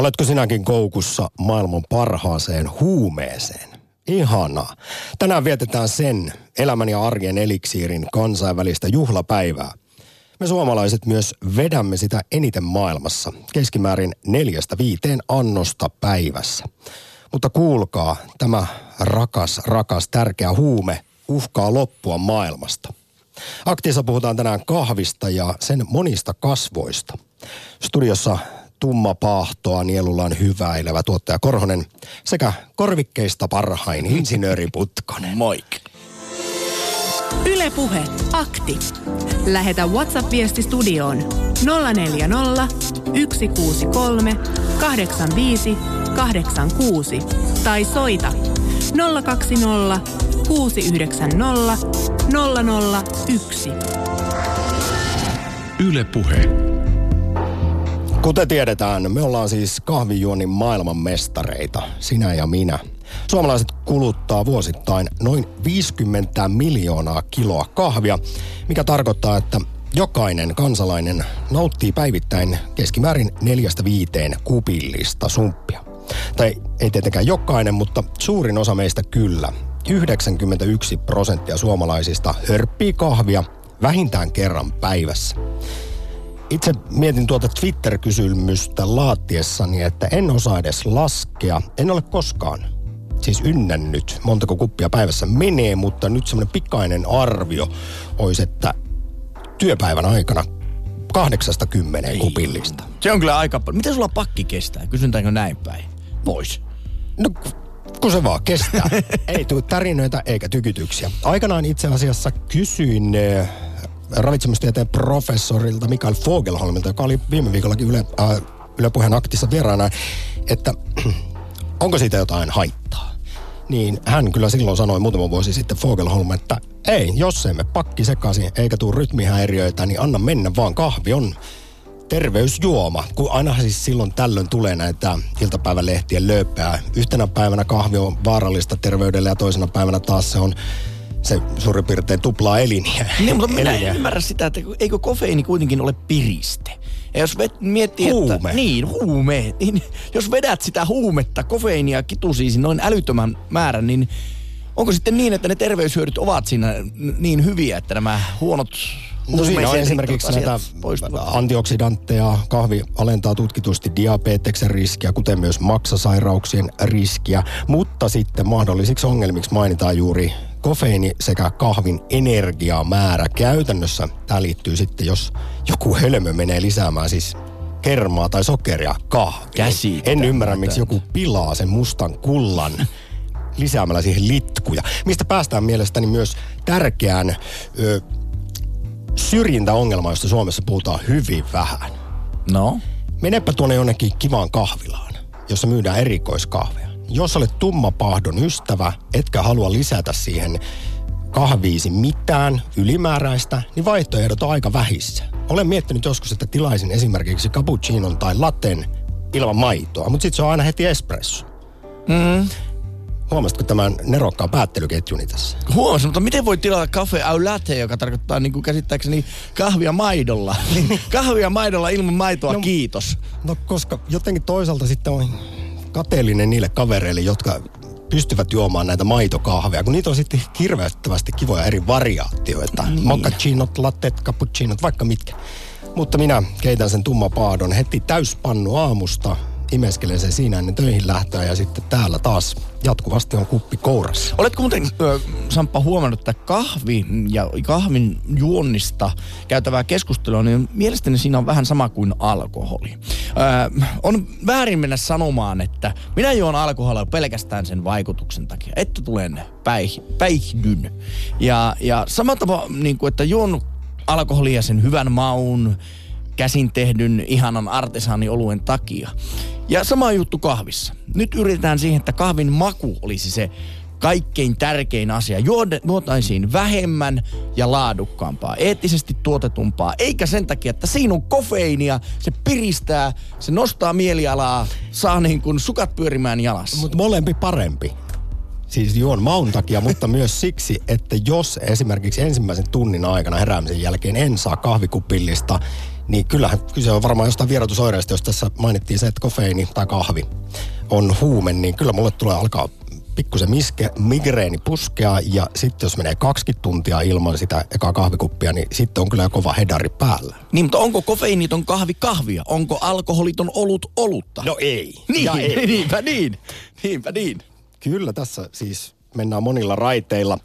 Oletko sinäkin koukussa maailman parhaaseen huumeeseen? Ihanaa. Tänään vietetään sen elämän ja arjen eliksiirin kansainvälistä juhlapäivää. Me suomalaiset myös vedämme sitä eniten maailmassa, keskimäärin neljästä viiteen annosta päivässä. Mutta kuulkaa, tämä rakas, rakas, tärkeä huume uhkaa loppua maailmasta. Aktiissa puhutaan tänään kahvista ja sen monista kasvoista. Studiossa tumma paahtoa nielullaan hyväilevä tuottaja Korhonen sekä korvikkeista parhain insinööri Putkonen. Moik. Ylepuhe akti. Lähetä WhatsApp-viesti studioon 040 163 85 86 tai soita 020 690 001. Ylepuhe. Kuten tiedetään, me ollaan siis kahvijuonnin maailman mestareita, sinä ja minä. Suomalaiset kuluttaa vuosittain noin 50 miljoonaa kiloa kahvia, mikä tarkoittaa, että jokainen kansalainen nauttii päivittäin keskimäärin neljästä viiteen kupillista sumppia. Tai ei tietenkään jokainen, mutta suurin osa meistä kyllä. 91 prosenttia suomalaisista hörppii kahvia vähintään kerran päivässä. Itse mietin tuota Twitter-kysymystä laattiessani, että en osaa edes laskea. En ole koskaan siis ynnännyt, montako kuppia päivässä menee, mutta nyt semmoinen pikainen arvio olisi, että työpäivän aikana kahdeksasta kymmeneen kupillista. Se on kyllä aika paljon. Miten sulla pakki kestää? Kysyntäänkö näin päin? Pois. No kun se vaan kestää. Ei tule tarinoita eikä tykytyksiä. Aikanaan itse asiassa kysyin äh, ravitsemustieteen professorilta Mikael Fogelholmilta, joka oli viime viikollakin Yle, äh, Yle Puheen aktissa vieraana, että onko siitä jotain haittaa. Niin hän kyllä silloin sanoi muutama vuosi sitten Fogelholm, että ei, jos emme pakki sekaisin eikä tule rytmihäiriöitä, niin anna mennä vaan kahvi on terveysjuoma, kun aina siis silloin tällöin tulee näitä iltapäivälehtien lööppää. Yhtenä päivänä kahvi on vaarallista terveydelle ja toisena päivänä taas se on se suurin piirtein tuplaa eliniä. Niin, mutta minä en Eliniä. ymmärrä sitä, että eikö kofeiini kuitenkin ole piriste. Ja jos vet, miettii, Huume. että... Niin, huume. Niin, jos vedät sitä huumetta, kofeiinia, kitusiisi noin älyttömän määrän, niin onko sitten niin, että ne terveyshyödyt ovat siinä niin hyviä, että nämä huonot No siinä on esimerkiksi näitä poistuvat? antioksidantteja. Kahvi alentaa tutkitusti diabeteksen riskiä, kuten myös maksasairauksien riskiä. Mutta sitten mahdollisiksi ongelmiksi mainitaan juuri kofeiini sekä kahvin energiamäärä. Käytännössä tämä liittyy sitten, jos joku hölmö menee lisäämään siis kermaa tai sokeria kahviin. En ymmärrä, miksi joku pilaa sen mustan kullan lisäämällä siihen litkuja. Mistä päästään mielestäni myös tärkeään ö, syrjintäongelma, josta Suomessa puhutaan hyvin vähän. No? Menepä tuonne jonnekin kivaan kahvilaan, jossa myydään erikoiskahveja. Jos olet tummapahdon ystävä, etkä halua lisätä siihen kahviisi mitään ylimääräistä, niin vaihtoehdot on aika vähissä. Olen miettinyt joskus, että tilaisin esimerkiksi cappuccinon tai latten ilman maitoa, mutta sitten se on aina heti espresso. Mm. Huomasitko tämän nerokkaan päättelyketjuni tässä? Huomasin, mutta miten voi tilata kafe au latte, joka tarkoittaa niin kuin käsittääkseni kahvia maidolla? kahvia maidolla ilman maitoa, No, kiitos. No koska jotenkin toisaalta sitten on kateellinen niille kavereille, jotka pystyvät juomaan näitä maitokahveja, kun niitä on sitten hirveästi kivoja eri variaatioita. Niin. Moccachinot, lattet, cappuccinot, vaikka mitkä. Mutta minä keitän sen tummapaadon heti täyspannu aamusta, imeskelen sen siinä ennen töihin lähtöä ja sitten täällä taas jatkuvasti on kuppi kourassa. Oletko muuten, Samppa, huomannut, että kahvi ja kahvin juonnista käytävää keskustelua, niin mielestäni siinä on vähän sama kuin alkoholi. Ö, on väärin mennä sanomaan, että minä juon alkoholia pelkästään sen vaikutuksen takia, että tulen päih, päihdyn. Ja, ja sama tapa, niin kuin, että juon alkoholia sen hyvän maun, käsin tehdyn ihanan artesaanioluen takia. Ja sama juttu kahvissa. Nyt yritetään siihen, että kahvin maku olisi se kaikkein tärkein asia. Juotaisiin vähemmän ja laadukkaampaa, eettisesti tuotetumpaa, eikä sen takia, että siinä on kofeiinia, se piristää, se nostaa mielialaa, saa niin kuin sukat pyörimään jalassa. Mutta molempi parempi. Siis juon maun takia, mutta myös siksi, että jos esimerkiksi ensimmäisen tunnin aikana heräämisen jälkeen en saa kahvikupillista, niin kyllähän kyse on varmaan jostain vierotusoireista, jos tässä mainittiin se, että kofeiini tai kahvi on huume, niin kyllä mulle tulee alkaa pikkusen miske, migreeni puskea ja sitten jos menee 20 tuntia ilman sitä ekaa kahvikuppia, niin sitten on kyllä kova hedari päällä. Niin, mutta onko kofeiiniton kahvi kahvia? Onko alkoholiton olut olutta? No ei. Niin, ja ei. niinpä niin. Niinpä niin. Kyllä tässä siis mennään monilla raiteilla,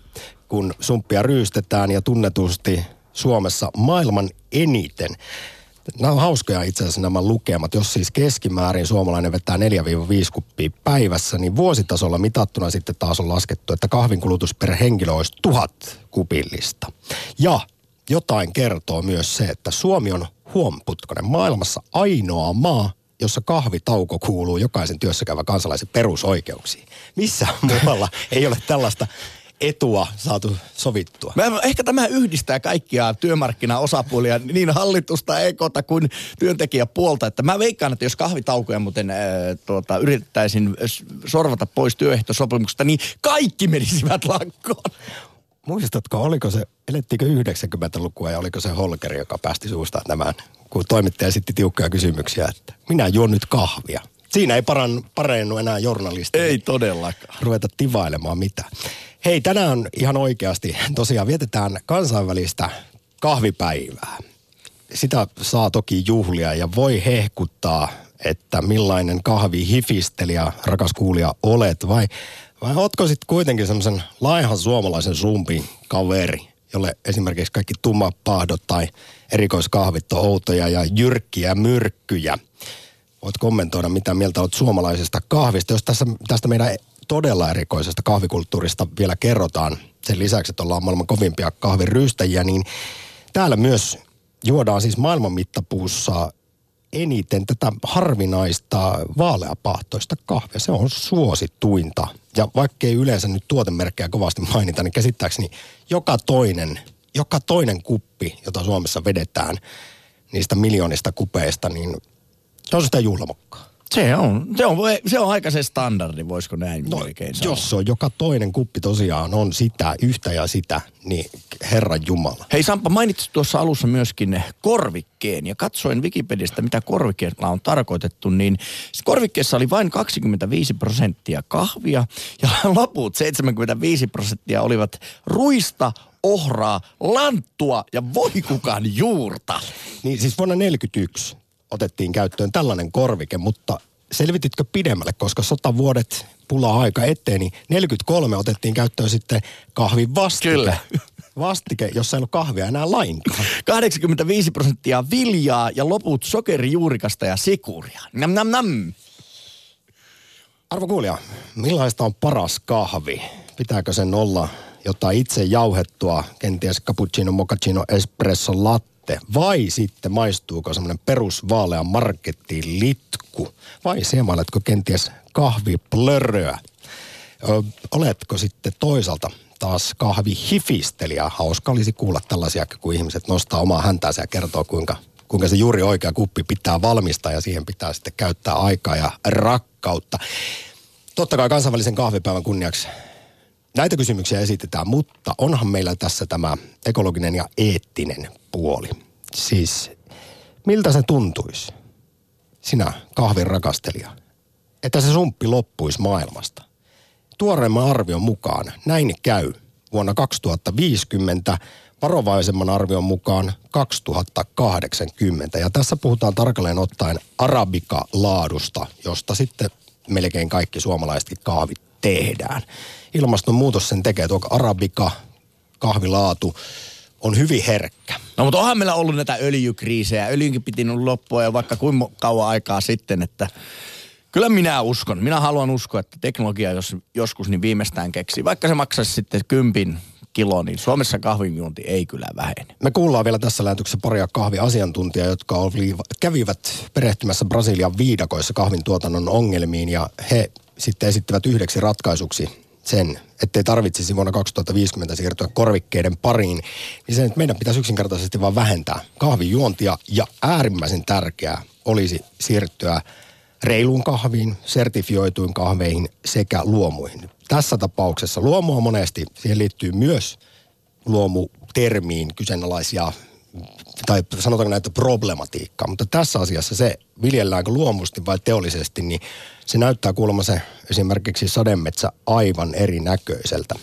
kun sumppia ryystetään ja tunnetusti Suomessa maailman eniten. Nämä on hauskoja itse asiassa nämä lukemat. Jos siis keskimäärin suomalainen vetää 4-5 kuppia päivässä, niin vuositasolla mitattuna sitten taas on laskettu, että kahvin kulutus per henkilö olisi tuhat kupillista. Ja jotain kertoo myös se, että Suomi on huomputkonen maailmassa ainoa maa, jossa kahvitauko kuuluu jokaisen työssäkäyvän kansalaisen perusoikeuksiin. Missä muualla ei ole tällaista etua saatu sovittua. Mä, ehkä tämä yhdistää kaikkia työmarkkinaosapuolia, niin hallitusta, ekota kuin työntekijäpuolta. Että mä veikkaan, että jos kahvitaukoja muuten äh, tuota, yritettäisiin sorvata pois työehtosopimuksesta, niin kaikki menisivät lakkoon. Muistatko, oliko se, elettiinkö 90-lukua ja oliko se Holkeri, joka päästi suusta nämä, kun toimittaja esitti tiukkoja kysymyksiä, että minä juon nyt kahvia. Siinä ei paran, parennu enää journalisti. Ei todellakaan. Ruveta tivailemaan mitään. Hei, tänään ihan oikeasti tosiaan vietetään kansainvälistä kahvipäivää. Sitä saa toki juhlia ja voi hehkuttaa, että millainen kahvi hifistelijä, rakas kuulija, olet. Vai, vai ootko sitten kuitenkin semmoisen laihan suomalaisen sumpin kaveri, jolle esimerkiksi kaikki tummat pahdot tai erikoiskahvit on outoja ja jyrkkiä myrkkyjä. Voit kommentoida, mitä mieltä olet suomalaisesta kahvista. Jos tässä, tästä meidän todella erikoisesta kahvikulttuurista vielä kerrotaan, sen lisäksi, että ollaan maailman kovimpia kahviryystäjiä, niin täällä myös juodaan siis maailman mittapuussa eniten tätä harvinaista vaaleapahtoista kahvia. Se on suosituinta. Ja vaikkei yleensä nyt tuotemerkkejä kovasti mainita, niin käsittääkseni joka toinen, joka toinen kuppi, jota Suomessa vedetään niistä miljoonista kupeista, niin se on sitä juhlamokkaa. Se on, se on, se on aika se standardi, voisiko näin No, oikein sanoa. jos on joka toinen kuppi tosiaan on sitä, yhtä ja sitä, niin Herran Jumala. Hei Sampa, mainitsit tuossa alussa myöskin korvikkeen ja katsoin Wikipediasta, mitä korvikkeella on tarkoitettu, niin korvikkeessa oli vain 25 prosenttia kahvia ja loput 75 prosenttia olivat ruista, ohraa, lanttua ja voikukan juurta. Niin siis vuonna 1941 otettiin käyttöön tällainen korvike, mutta selvititkö pidemmälle, koska sotavuodet pulaa aika eteen, niin 43 otettiin käyttöön sitten kahvin vastike. Kyllä. Vastike, jossa ei ollut kahvia enää lainkaan. 85 prosenttia viljaa ja loput sokerijuurikasta ja sikuria. Nam nam nam. Arvo kuulija, millaista on paras kahvi? Pitääkö sen olla jotain itse jauhettua, kenties cappuccino, mochaccino, espresso, latte? Vai sitten maistuuko semmoinen perusvaalea markettiin litku? Vai siemailetko kenties kahviplöröä? Oletko sitten toisaalta taas kahvihifistelijä? Hauska olisi kuulla tällaisia, kun ihmiset nostaa omaa häntäänsä ja kertoo, kuinka, kuinka se juuri oikea kuppi pitää valmistaa ja siihen pitää sitten käyttää aikaa ja rakkautta. Totta kai kansainvälisen kahvipäivän kunniaksi näitä kysymyksiä esitetään, mutta onhan meillä tässä tämä ekologinen ja eettinen puoli. Siis miltä se tuntuisi, sinä kahvin rakastelija, että se sumppi loppuisi maailmasta? Tuoreimman arvion mukaan näin käy vuonna 2050, varovaisemman arvion mukaan 2080. Ja tässä puhutaan tarkalleen ottaen arabika-laadusta, josta sitten melkein kaikki suomalaisetkin kahvit tehdään. Ilmastonmuutos sen tekee, tuo arabika kahvilaatu on hyvin herkkä. No mutta onhan meillä ollut näitä öljykriisejä. Öljynkin piti loppua jo vaikka kuinka kauan aikaa sitten, että kyllä minä uskon. Minä haluan uskoa, että teknologia jos joskus niin viimeistään keksii. Vaikka se maksaisi sitten kympin kilo, niin Suomessa kahvinjuonti ei kyllä vähene. Me kuullaan vielä tässä lähetyksessä paria kahviasiantuntijaa, jotka oli, kävivät perehtymässä Brasilian viidakoissa kahvin tuotannon ongelmiin ja he sitten esittivät yhdeksi ratkaisuksi sen, ettei tarvitsisi vuonna 2050 siirtyä korvikkeiden pariin, niin sen, että meidän pitäisi yksinkertaisesti vaan vähentää kahvijuontia ja äärimmäisen tärkeää olisi siirtyä reiluun kahviin, sertifioituin kahveihin sekä luomuihin. Tässä tapauksessa luomua monesti, siihen liittyy myös luomutermiin kyseenalaisia tai sanotaanko näitä problematiikkaa, mutta tässä asiassa se viljelläänkö luomusti vai teollisesti, niin se näyttää kuulemma se esimerkiksi sademetsä aivan erinäköiseltä.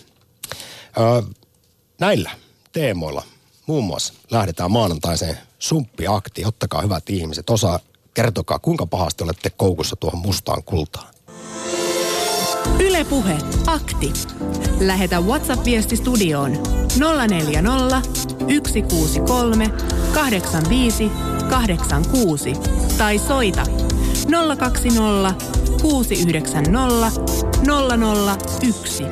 Öö, näillä teemoilla muun muassa lähdetään maanantaiseen sumppiakti. Ottakaa hyvät ihmiset osaa, kertokaa kuinka pahasti olette koukussa tuohon mustaan kultaan. Ylepuhe akti. Lähetä WhatsApp-viesti studioon 040 163 85 86 tai soita 020 690 001.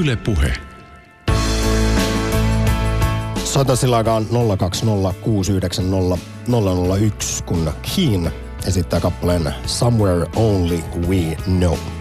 Yle Puhe. Satasilakaan 020 690 001, kun Kiina esittää kappaleen Somewhere Only We Know.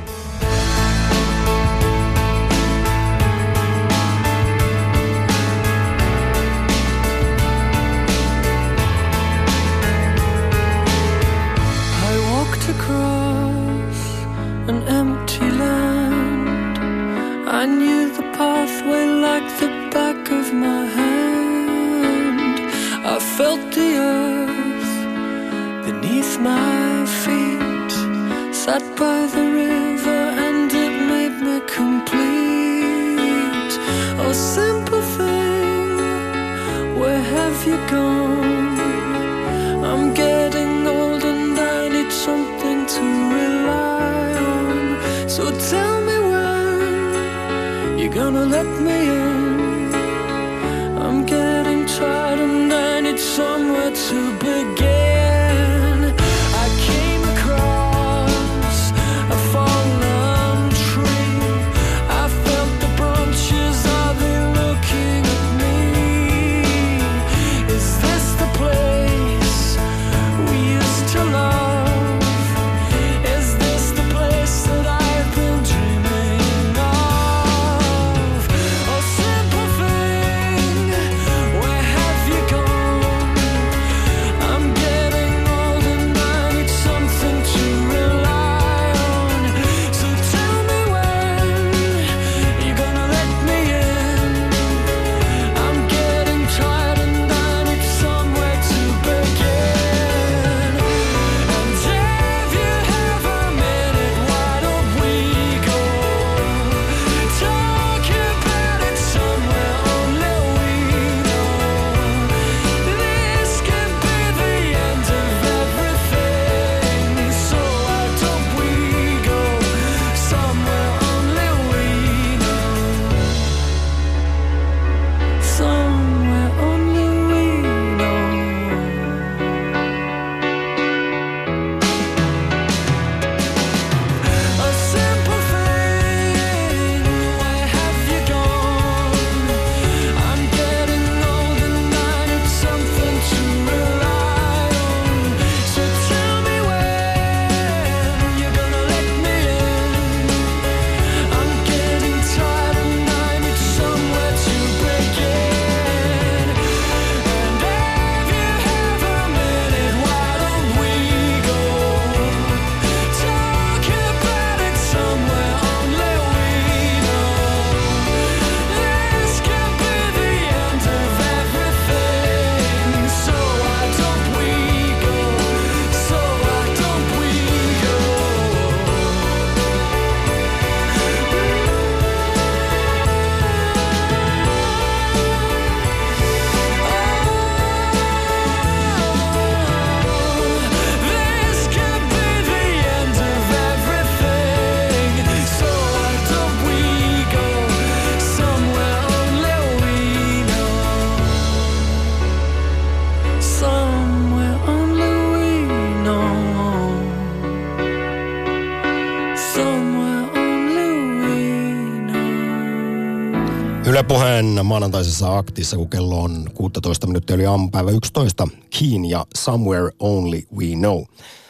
tänään maanantaisessa aktissa, kun kello on 16 minuuttia yli aamupäivä 11, Keen ja Somewhere Only We Know.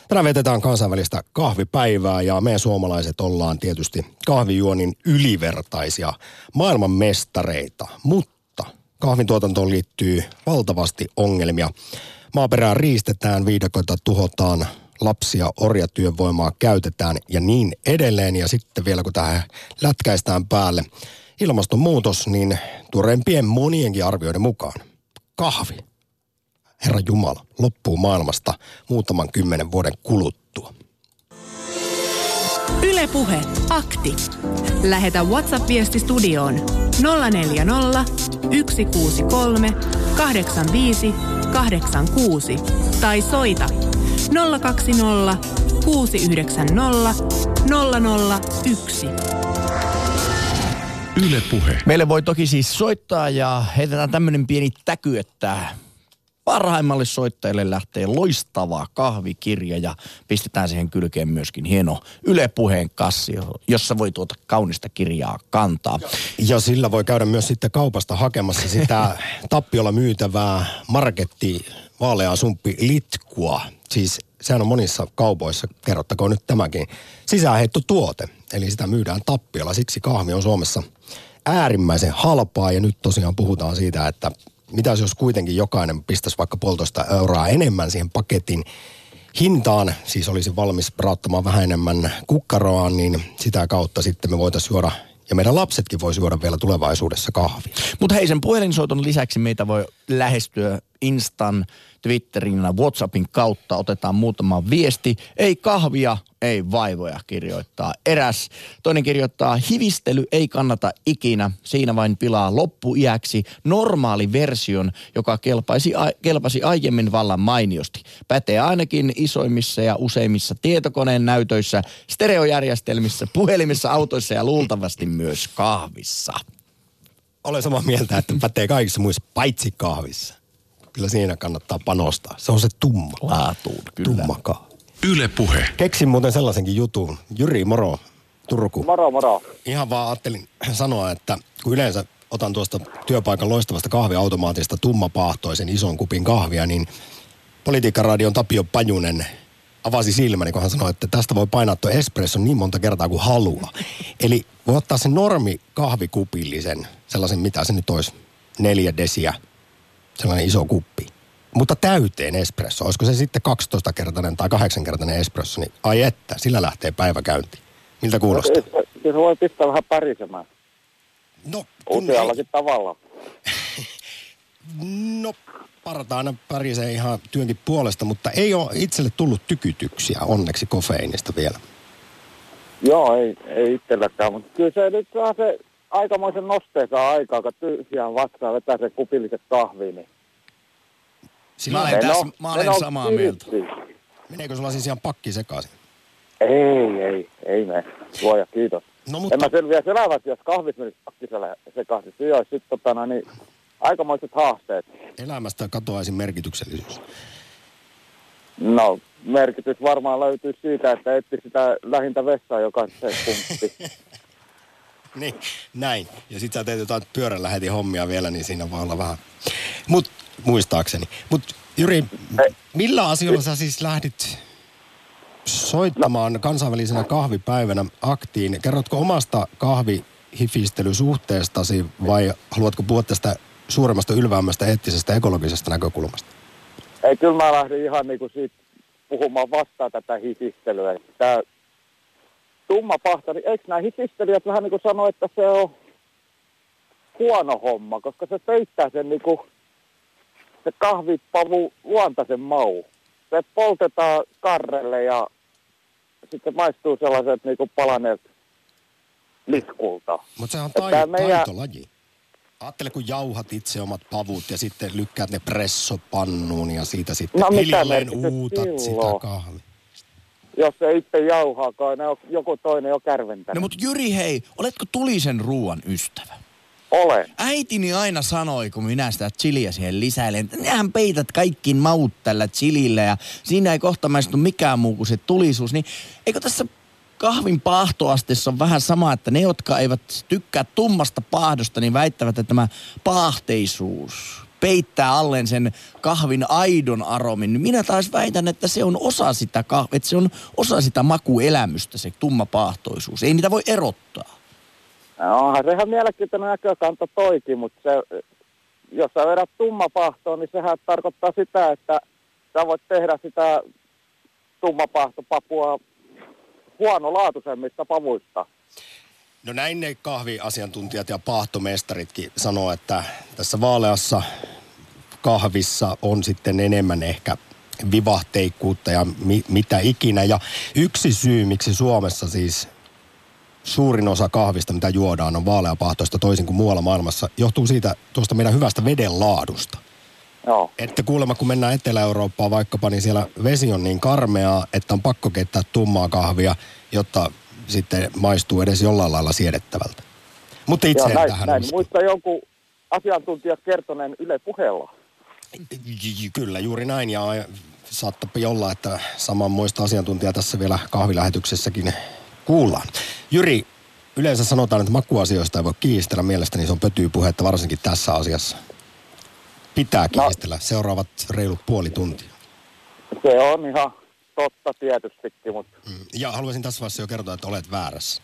Tänään vetetään kansainvälistä kahvipäivää ja me suomalaiset ollaan tietysti kahvijuonin ylivertaisia maailman mestareita, mutta kahvintuotantoon liittyy valtavasti ongelmia. Maaperää riistetään, viidakoita tuhotaan, lapsia, orjatyövoimaa käytetään ja niin edelleen. Ja sitten vielä kun tähän lätkäistään päälle ilmastonmuutos, niin tuoreimpien monienkin arvioiden mukaan kahvi, Herra Jumala, loppuu maailmasta muutaman kymmenen vuoden kuluttua. Ylepuhe akti. Lähetä WhatsApp-viesti studioon 040 163 85 86 tai soita 020 690 001. Yle Puhe. Meille voi toki siis soittaa ja heitetään tämmöinen pieni täky, että parhaimmalle soittajille lähtee loistava kahvikirja ja pistetään siihen kylkeen myöskin hieno Yle Puheen kassi, jossa voi tuota kaunista kirjaa kantaa. Ja sillä voi käydä myös sitten kaupasta hakemassa sitä tappiolla myytävää marketti vaaleaa sumppi litkua. Siis sehän on monissa kaupoissa, kerrottakoon nyt tämäkin, sisäänheitto tuote. Eli sitä myydään tappiolla, siksi kahvi on Suomessa äärimmäisen halpaa ja nyt tosiaan puhutaan siitä, että mitä jos kuitenkin jokainen pistäisi vaikka puolitoista euroa enemmän siihen paketin hintaan, siis olisi valmis rauttamaan vähän enemmän kukkaroa, niin sitä kautta sitten me voitaisiin juoda ja meidän lapsetkin voisi juoda vielä tulevaisuudessa kahvia. Mutta hei, sen puhelinsoiton lisäksi meitä voi lähestyä Instan, Twitterin ja WhatsAppin kautta. Otetaan muutama viesti. Ei kahvia, ei vaivoja kirjoittaa eräs. Toinen kirjoittaa, hivistely ei kannata ikinä. Siinä vain pilaa loppuiäksi normaali version, joka kelpaisi, kelpasi aiemmin vallan mainiosti. Pätee ainakin isoimmissa ja useimmissa tietokoneen näytöissä, stereojärjestelmissä, puhelimissa, autoissa ja luultavasti myös kahvissa. Olen samaa mieltä, että pätee kaikissa muissa, paitsi kahvissa. Kyllä siinä kannattaa panostaa. Se on se tumma. Laatuun, kyllä. Tumma kahvi. Yle Puhe. Keksin muuten sellaisenkin jutun. Jyri, moro. Turku. Moro, moro. Ihan vaan ajattelin sanoa, että kun yleensä otan tuosta työpaikan loistavasta kahviautomaatista tummapahtoisen ison kupin kahvia, niin Politiikkaradion Tapio Pajunen avasi silmäni, kun hän sanoi, että tästä voi painaa tuo espresso niin monta kertaa kuin haluaa. Eli voi ottaa sen normi kahvikupillisen, sellaisen mitä se nyt olisi, neljä desiä, sellainen iso kuppi. Mutta täyteen espresso, olisiko se sitten 12-kertainen tai 8-kertainen espresso, niin ai että, sillä lähtee päivä käyntiin. Miltä kuulostaa? Kyllä se voi pistää vähän pärisemään. No, kun Useallakin tavalla. No, parata aina pärisee ihan työnkin puolesta, mutta ei ole itselle tullut tykytyksiä onneksi kofeiinista vielä. Joo, ei, ei itselläkään, mutta kyllä se nyt saa se aikamoisen nosteen saa aikaa, kun tyhjään vastaan vetää se kupilliset kahviin. Niin Mä olen, tässä, no- mä olen samaa mieltä. kiltti. Meneekö sulla siis ihan pakki sekaisin? Ei, ei, ei me. Luoja, kiitos. No Mutta... En mä selviä elävästi, jos kahvit menisi pakkiselle sekaisin. Se olisi sitten tota, niin, aikamoiset haasteet. elämästä katoaisin merkityksellisyys. No, merkitys varmaan löytyy siitä, että etsi sitä lähintä vessaa jokaisen pumppi. Niin, näin. Ja sit sä teet jotain pyörällä heti hommia vielä, niin siinä voi olla vähän. Mut, muistaakseni. Mut Jyri, millä asioilla sä siis lähdit soittamaan kansainvälisenä kahvipäivänä aktiin? Kerrotko omasta kahvihifistelysuhteestasi vai haluatko puhua tästä suuremmasta, ylväämmästä, eettisestä, ekologisesta näkökulmasta? Ei, kyllä mä lähdin ihan niinku siitä puhumaan vastaan tätä hifistelyä. Tämä tumma pahta, niin eikö nämä hifistelijät vähän niin kuin sano, että se on huono homma, koska se peittää sen niinku, se kahvipavu luontaisen mau. Se poltetaan karrelle ja sitten maistuu sellaiset niinku palaneet liskulta. Mutta sehän on tai, meidän- taitolaji. Ajattele, kun jauhat itse omat pavut ja sitten lykkäät ne pressopannuun ja siitä sitten No, hiljalleen uutat sitä silloin? kahvia. Jos se itse jauhaakaan, ne on joku toinen jo kärventänyt. No mutta Jyri, hei, oletko tulisen ruoan ystävä? Olen. Äitini aina sanoi, kun minä sitä chiliä siihen lisäilen, että nehän peität kaikkiin maut tällä chilillä ja siinä ei kohta maistu mikään muu kuin se tulisuus. Niin eikö tässä kahvin paahtoasteessa on vähän sama, että ne, jotka eivät tykkää tummasta paahdosta, niin väittävät, että tämä paahteisuus peittää alleen sen kahvin aidon aromin. Niin Minä taas väitän, että se on osa sitä, kah- että se on osa sitä makuelämystä, se tumma paahtoisuus. Ei niitä voi erottaa. No, onhan se ihan mielenkiintoinen näkökanta toikin, mutta se, jos sä vedät tummapahtoon, niin sehän tarkoittaa sitä, että sä voit tehdä sitä tummapahto papua huonolaatuisemmista pavuista. No näin ne kahviasiantuntijat ja paahtomestaritkin sanoo, että tässä vaaleassa kahvissa on sitten enemmän ehkä vivahteikkuutta ja mi- mitä ikinä. Ja yksi syy, miksi Suomessa siis suurin osa kahvista, mitä juodaan, on vaaleapahtoista toisin kuin muualla maailmassa, johtuu siitä tuosta meidän hyvästä veden laadusta. Joo. Että kuulemma, kun mennään Etelä-Eurooppaan vaikkapa, niin siellä vesi on niin karmeaa, että on pakko keittää tummaa kahvia, jotta sitten maistuu edes jollain lailla siedettävältä. Mutta itse Joo, en näin, tähän näin. usko. Muista jonkun asiantuntijat kertoneen Yle puheella. Kyllä, juuri näin. Ja saattaa olla, että samanmoista asiantuntijaa tässä vielä kahvilähetyksessäkin kuullaan. Jyri, yleensä sanotaan, että makuasioista ei voi kiistellä. Mielestäni se on pötyypuhetta, varsinkin tässä asiassa. Pitää No. kiistellä. Seuraavat reilut puoli tuntia. Se on ihan totta tietystikin, mutta Mm. Ja haluaisin tässä vaiheessa jo kertoa, että olet väärässä.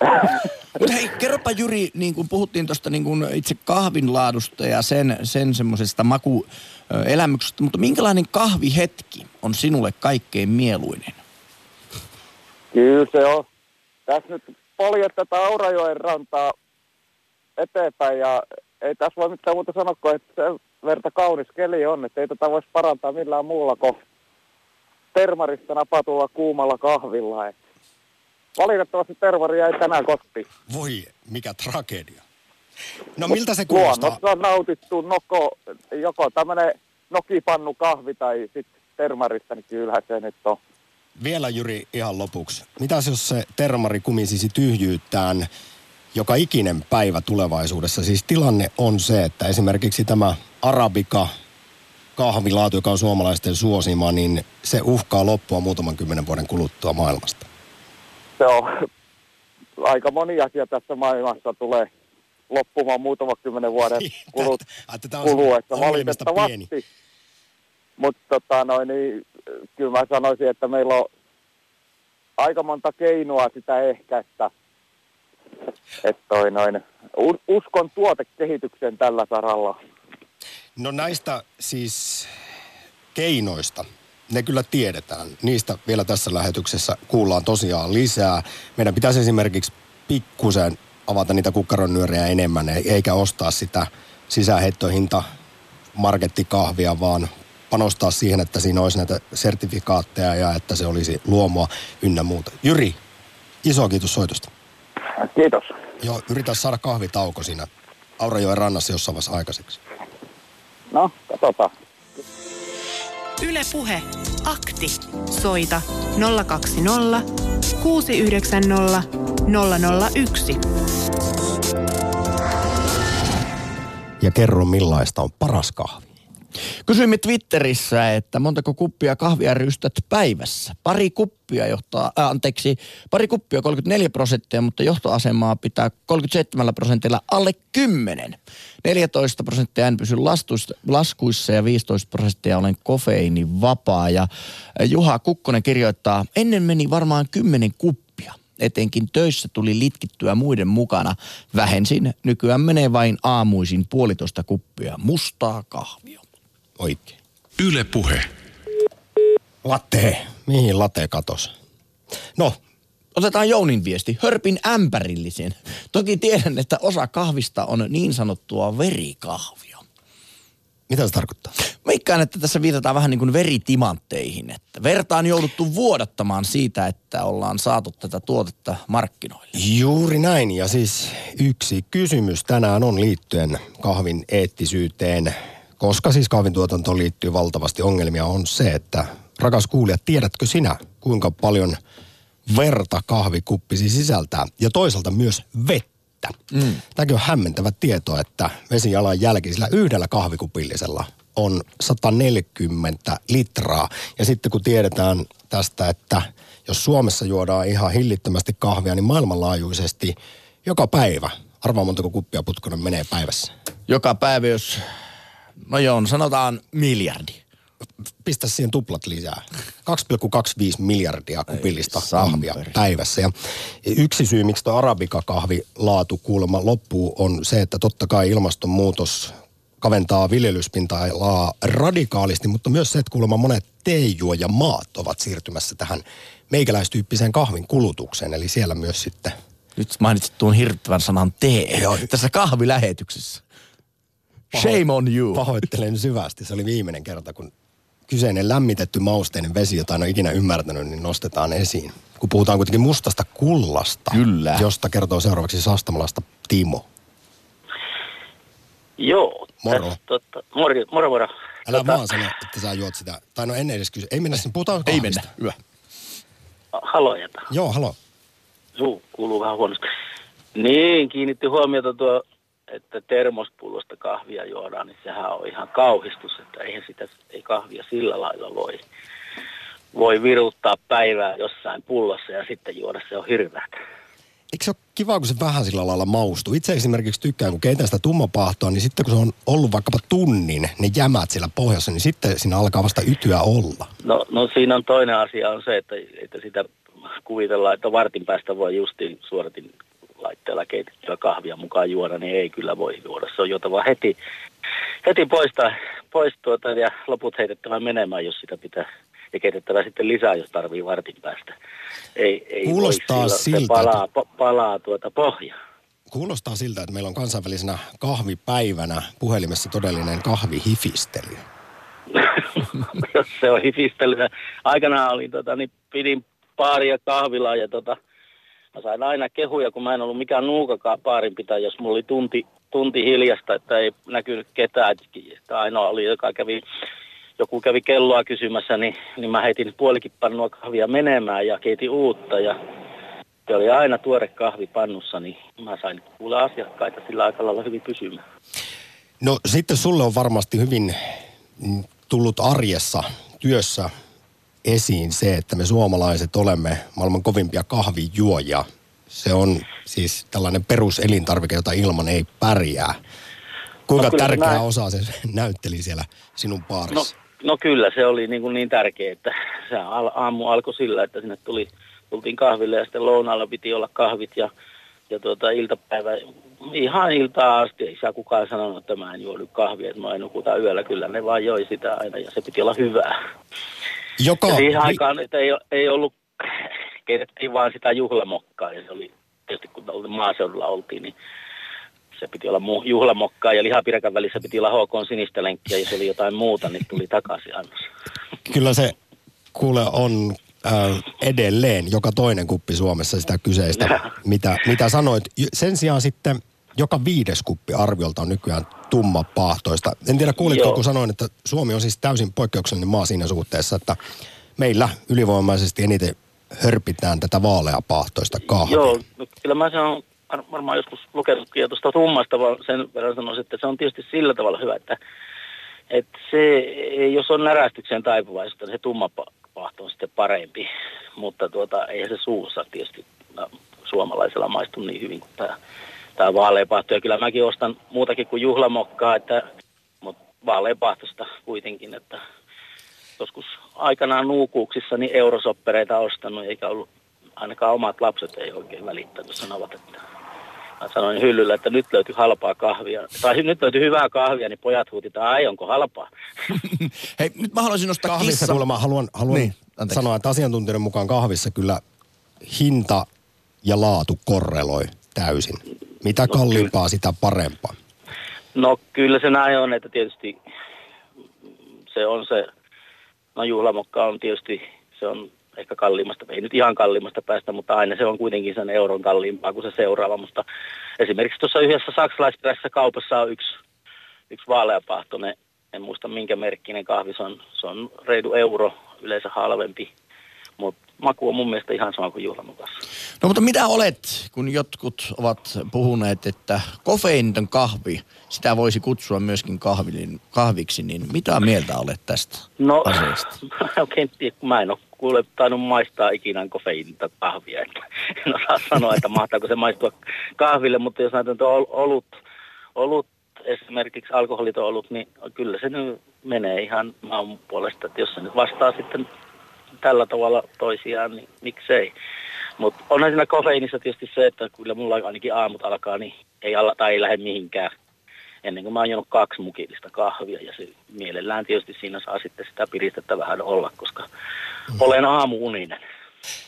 Mutta hei, kerropa Jyri, niin kuin puhuttiin tuosta niin kuin itse kahvin laadusta ja sen, sen semmoisesta makuelämyksestä, mutta minkälainen kahvihetki on sinulle kaikkein mieluinen? kyllä se on. Tässä nyt poljet tätä Aurajoen rantaa eteenpäin ja ei tässä voi mitään muuta sanoa kuin, että se verta kaunis keli on, että ei tätä voisi parantaa millään muulla kuin termarista napatulla kuumalla kahvilla. Et valitettavasti termari jäi tänään kotiin. Voi, mikä tragedia. No miltä se kuulostaa? Luonnossa on nautittu noko, joko tämmöinen nokipannu kahvi tai sitten termarista, niin kyllähän se nyt on. Vielä Jyri ihan lopuksi. Mitäs jos se termari kumisisi tyhjyyttään joka ikinen päivä tulevaisuudessa? Siis tilanne on se, että esimerkiksi tämä arabika kahvilaatu, joka on suomalaisten suosima, niin se uhkaa loppua muutaman kymmenen vuoden kuluttua maailmasta. Se on aika moni asia tässä maailmassa tulee loppumaan muutaman kymmenen vuoden kulut, on kuluessa pieni. valitettavasti. Mutta tota, noin, niin, kyllä mä sanoisin, että meillä on aika monta keinoa sitä ehkäistä. Että toi noin, uskon tuotekehityksen tällä saralla. No näistä siis keinoista, ne kyllä tiedetään. Niistä vielä tässä lähetyksessä kuullaan tosiaan lisää. Meidän pitäisi esimerkiksi pikkusen avata niitä kukkaronnyörejä enemmän, e- eikä ostaa sitä sisäheittohinta markettikahvia, vaan panostaa siihen, että siinä olisi näitä sertifikaatteja ja että se olisi luomua ynnä muuta. Jyri, iso kiitos soitosta. Kiitos. Joo, yritä saada kahvitauko siinä Aurajoen rannassa jossain vaiheessa aikaiseksi. No, katsotaan. Yle Puhe. Akti. Soita 020 690 001. Ja kerro millaista on paras kahvi. Kysyimme Twitterissä, että montako kuppia kahvia rystät päivässä. Pari kuppia johtaa, äh, anteeksi, pari kuppia 34 prosenttia, mutta johtoasemaa pitää 37 prosentilla alle 10. 14 prosenttia en pysy lastuissa, laskuissa ja 15 prosenttia olen kofeiinin vapaa. Ja äh, Juha Kukkonen kirjoittaa, ennen meni varmaan 10 kuppia. Etenkin töissä tuli litkittyä muiden mukana. Vähensin, nykyään menee vain aamuisin puolitoista kuppia mustaa kahvia. Oikein. Yle Puhe. Latte. Mihin late katos? No, Otetaan Jounin viesti. Hörpin ämpärillisen. Toki tiedän, että osa kahvista on niin sanottua verikahvia. mitä se tarkoittaa? Veikkaan, että tässä viitataan vähän niin kuin veritimantteihin. Että verta on jouduttu vuodattamaan siitä, että ollaan saatu tätä tuotetta markkinoille. Juuri näin. Ja siis yksi kysymys tänään on liittyen kahvin eettisyyteen, koska siis kahvin tuotantoon liittyy valtavasti ongelmia, on se, että rakas kuulija, tiedätkö sinä, kuinka paljon verta kahvikuppisi sisältää ja toisaalta myös vettä. Mm. Tämäkin on hämmentävä tieto, että vesijalanjälki sillä yhdellä kahvikupillisella on 140 litraa. Ja sitten kun tiedetään tästä, että jos Suomessa juodaan ihan hillittömästi kahvia, niin maailmanlaajuisesti joka päivä, arvaa montako kuppia putkonen menee päivässä. Joka päivä, jos, no joo, sanotaan miljardi. Pistä siihen tuplat lisää. 2,25 miljardia kupillista Ei, kahvia päivässä. Ja yksi syy, miksi tuo arabikakahvi laatu kuulemma loppuu, on se, että totta kai ilmastonmuutos kaventaa viljelyspinta-alaa radikaalisti, mutta myös se, että kuulemma monet teejuojamaat ovat siirtymässä tähän meikäläistyyppiseen kahvin kulutukseen. Eli siellä myös sitten Nyt mainitsit tuon hirttävän sanan tee Joo. tässä kahvilähetyksessä. Shame on you. pahoittelen syvästi. Se oli viimeinen kerta, kun kyseinen lämmitetty mausteinen vesi, jota en ole ikinä ymmärtänyt, niin nostetaan esiin. Kun puhutaan kuitenkin mustasta kullasta, Kyllä. josta kertoo seuraavaksi Sastamalasta Timo. Joo. Moro. Tässä, totta, moro, moro, moro. Älä Tota, vaan sano, että sä juot sitä. Tai no en edes kysy. Ei mennä sinne, puhutaan Ei kahvista. mennä. Hyvä. Halojata. Joo, halo. Suu kuuluu vähän huonosti. Niin, kiinnitti huomiota tuo, että termospullosta kahvia juodaan, niin sehän on ihan kauhistus, että eihän sitä, ei kahvia sillä lailla voi, voi viruttaa päivää jossain pullossa ja sitten juoda, se on hirveätä. Eikö se ole kiva, kun se vähän sillä lailla maustuu? Itse esimerkiksi tykkään, kun keitän sitä tummapahtoa, niin sitten kun se on ollut vaikkapa tunnin, ne jämät siellä pohjassa, niin sitten siinä alkaa vasta ytyä olla. No, no siinä on toinen asia on se, että, että sitä kuvitellaan, että vartin päästä voi justiin suoratin laitteella keitettyä kahvia mukaan juoda, niin ei kyllä voi juoda. Se on jotava heti, heti poistaa, pois tuota ja loput heitettävä menemään, jos sitä pitää ja keitettävä sitten lisää, jos tarvii vartin päästä. Ei, ei Kuulostaa voi siltä, se palaa, po, palaa tuota pohjaa. Kuulostaa siltä, että meillä on kansainvälisenä kahvipäivänä puhelimessa todellinen kahvihifistely. jos se on hifistelyä. Aikanaan oli, tota, niin pidin paaria kahvilaa ja tota, mä sain aina kehuja, kun mä en ollut mikään nuukakaan paarin pitäjä, jos mulla oli tunti, tunti hiljasta, että ei näkynyt ketään. Että ainoa oli, joka kävi, joku kävi kelloa kysymässä, niin, niin mä heitin puolikin pannua kahvia menemään ja keitin uutta ja se oli aina tuore kahvi pannussa, niin mä sain kuulla asiakkaita sillä aika lailla hyvin pysymään. No sitten sulle on varmasti hyvin mm, tullut arjessa, työssä esiin se, että me suomalaiset olemme maailman kovimpia kahvijuojia. Se on siis tällainen peruselintarvike, jota ilman ei pärjää. Kuinka No tärkeä näin. osa se näytteli siellä sinun No, baarissa? no kyllä, se oli niin, kuin niin tärkeä, että se aamu alkoi sillä, että sinne tuli, tultiin kahville ja sitten lounaalla piti olla kahvit ja, ja tuota, iltapäivä, ihan iltaa asti ei saa kukaan sanonut, että mä en juodu kahvia, että mä en nukuta yöllä, kyllä ne vaan joi sitä aina ja se piti olla hyvää. Joka, Ja siihen aikaan että ei, ei ollut, keitettiin vaan sitä juhlamokkaa ja se oli tietysti kun maaseudulla oltiin, niin se piti olla muu, juhlamokkaa ja lihapirkan välissä piti olla HK sinistä lenkkiä ja jos oli jotain muuta, niin tuli takaisin annos. kyllä se kuule on äh, edelleen joka toinen kuppi Suomessa sitä kyseistä, mitä, mitä sanoit. Sen sijaan sitten joka viides kuppi arviolta on nykyään tumma paahtoista. En tiedä kuulitko, Joo. kun sanoin, että Suomi on siis täysin poikkeuksellinen maa siinä suhteessa, että meillä ylivoimaisesti eniten hörpitään tätä vaaleapaahtoista kahvia. Joo, no, kyllä mä sen on var- varmaan joskus lukenutkin ja tuosta tummasta, vaan sen verran sanoisin, että se on tietysti sillä tavalla hyvä, että, että se, jos on närästykseen taipuvaista, niin se tumma pa- paahto on sitten parempi, mutta tuota, eihän se suussa tietysti no, suomalaisella maistu niin hyvin kuin tämä, tämä vaaleapaahto. Ja kyllä mäkin ostan muutakin kuin juhlamokkaa, että, mutta vaaleapaahtosta kuitenkin, että joskus aikanaan nuukuuksissa niin eurosoppereita ostanut, eikä ollut ainakaan omat lapset ei oikein välittänyt, sanovat, että mä sanoin hyllyllä, että nyt löytyy halpaa kahvia, tai nyt löytyy hyvää kahvia, niin pojat huuti, että ai onko halpaa. Hei, nyt mä haluaisin nostaa Kahvissa kissa. kuulemma haluan, haluan Niin, niin, anteeksi. sanoa, että asiantuntijoiden mukaan kahvissa kyllä hinta ja laatu korreloi täysin. Mitä No kalliimpaa, sitä parempaa. No kyllä se näin on, että tietysti se on se, no juhlamokka on tietysti, se on ehkä kalliimmasta, ei nyt ihan kalliimmasta päästä, mutta aina se on kuitenkin sen euron kalliimpaa kuin se seuraava. Mutta esimerkiksi tuossa yhdessä saksalaisperäisessä kaupassa on yksi, yksi vaaleapaahtoinen, en muista minkä merkkinen kahvi, se on, se on reilu euro, yleensä halvempi, mutta maku on mun mielestä ihan sama kuin juhlamokassa. No mutta mitä olet, kun jotkut ovat puhuneet, että kofeiiniton kahvi, sitä voisi kutsua myöskin kahvin, kahviksi, niin mitä mieltä olet tästä No, asiasta? mä oikein tiedä, kun mä en ole kuule tainnut maistaa ikinä kofeiinita kahvia. Että en osaa sanoa, että mahtaako se maistua kahville, mutta jos näytän tuo ol- olut, olut, esimerkiksi alkoholiton olut, niin kyllä se nyt menee ihan maun puolesta. Että jos se nyt vastaa sitten tällä tavalla toisiaan, niin miksei. Mutta onhan siinä kofeiinissa tietysti se, että kyllä mulla ainakin aamut alkaa, niin ei alla tai ei lähde mihinkään ennen kuin mä oon juonut kaksi mukillista kahvia ja se mielellään tietysti siinä saa sitten sitä piristettä vähän olla, koska olen aamuuninen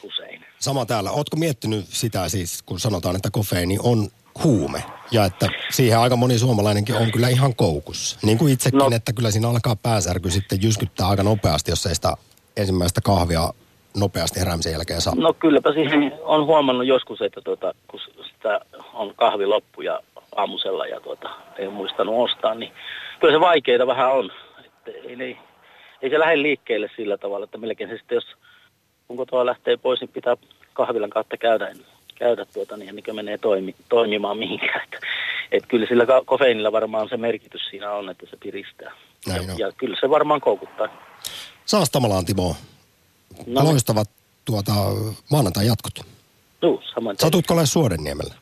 usein. Sama täällä. Ootko miettinyt sitä siis, kun sanotaan, että kofeiini on huume ja että siihen aika moni suomalainenkin on kyllä ihan koukussa. Niin kuin itsekin, No. että kyllä siinä alkaa päänsärky sitten jyskyttää aika nopeasti, jos ei sitä ensimmäistä kahvia nopeasti heräämisen jälkeen saa. No kylläpä siihen on huomannut joskus, että tuota, kun sitä on kahvi loppu ja aamusella ja tuota, ei ole muistanut ostaa, niin kyllä se vaikeita vähän on. Että ei, ei, ei se lähde liikkeelle sillä tavalla, että melkein se sitten, jos kun kotoa lähtee pois, niin pitää kahvilan kautta käydä, käydä tuota, niin ennen kuin menee toimi, toimimaan mihinkään. Että, et kyllä sillä kofeiinilla varmaan se merkitys siinä on, että se piristää. Näin ja, on. ja kyllä se varmaan koukuttaa. Saastamalaan Timo, No, niin. loistavat tuota, maanantai jatkot. Juu, samoin. teille. Satutko ole Suodenniemellä?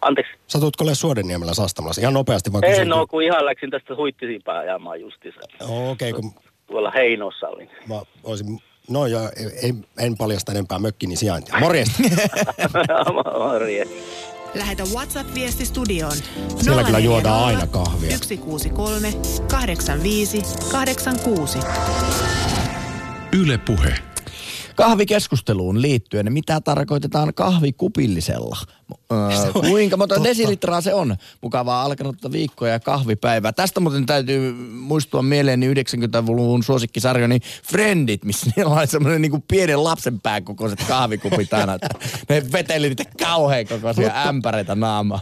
Anteeksi. Satutko ole Suodenniemellä Saastamalassa? Ihan nopeasti vaan Ei, kysyn, no kun- ihan läksin tästä huittisimpään ajamaan justiinsa. Okei, okay, kun Tuolla Heinossa olin. mä olisin... No joo, ei, en paljasta enempää mökkini sijaintia. Morjesta. Morjens. Lähetä WhatsApp-viesti studioon. Siellä kyllä juodaan aina kahvia. 163 85 86. Yle Puhe. Kahvikeskusteluun liittyen, mitä tarkoitetaan kahvikupillisella? Öö, kuinka monta totta. desilitraa se on? Mukavaa alkanutta viikkoa ja kahvipäivää. Tästä muuten täytyy muistua mieleeni 90-luvun suosikkisarjoni Friendit, missä niillä oli semmoinen niin pienen lapsen pään kokoiset kahvikupit aina. Ne veteli niitä kauhean kokoisia ämpäreitä naamaa.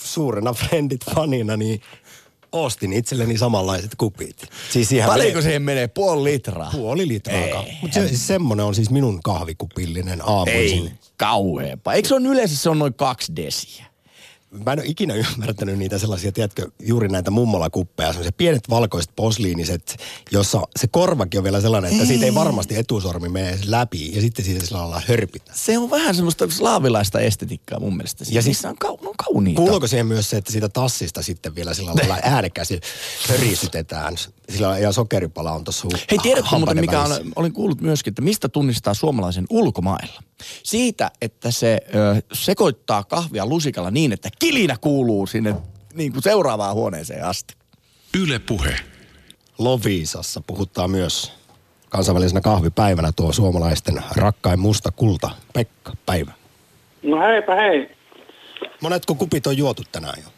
Suurena Friendit-fanina, niin ostin itselleni samanlaiset kupit. Siis ihan Paljonko siihen menee? Puoli litraa? Puoli litraa. Mutta se, siis semmonen on siis minun kahvikupillinen aamuisin. Ei, kauheapa. Eikö se on yleensä se on noin kaksi desiä? Mä en ole ikinä ymmärtänyt niitä sellaisia, tiedätkö, juuri näitä mummolakuppeja, semmoisia pienet valkoiset posliiniset, jossa se korvakin on vielä sellainen, että siitä ei varmasti etusormi mene läpi ja sitten siitä sillä lailla hörpitään. Se on vähän semmoista slaavilaista estetiikkaa mun mielestä. Ja Ja siis- on, kau- on kauniita. Kuuluuko siihen myös se, että siitä tassista sitten vielä sillä lailla äänekäsi hörisytetään? Sillä ja sokeripala on tuossa hu- Hei, tiedätkö muuten, mikä on, olin kuullut myöskin, että mistä tunnistaa suomalaisen ulkomailla? Siitä, että se ö, sekoittaa kahvia lusikalla niin, että kilinä kuuluu sinne niin kuin seuraavaan huoneeseen asti. Yle Puhe. Loviisassa puhuttaa myös kansainvälisenä kahvipäivänä tuo suomalaisten rakkain musta kulta. Pekka, päivä. No heipä hei. Monetko kupit on juotu tänään jo?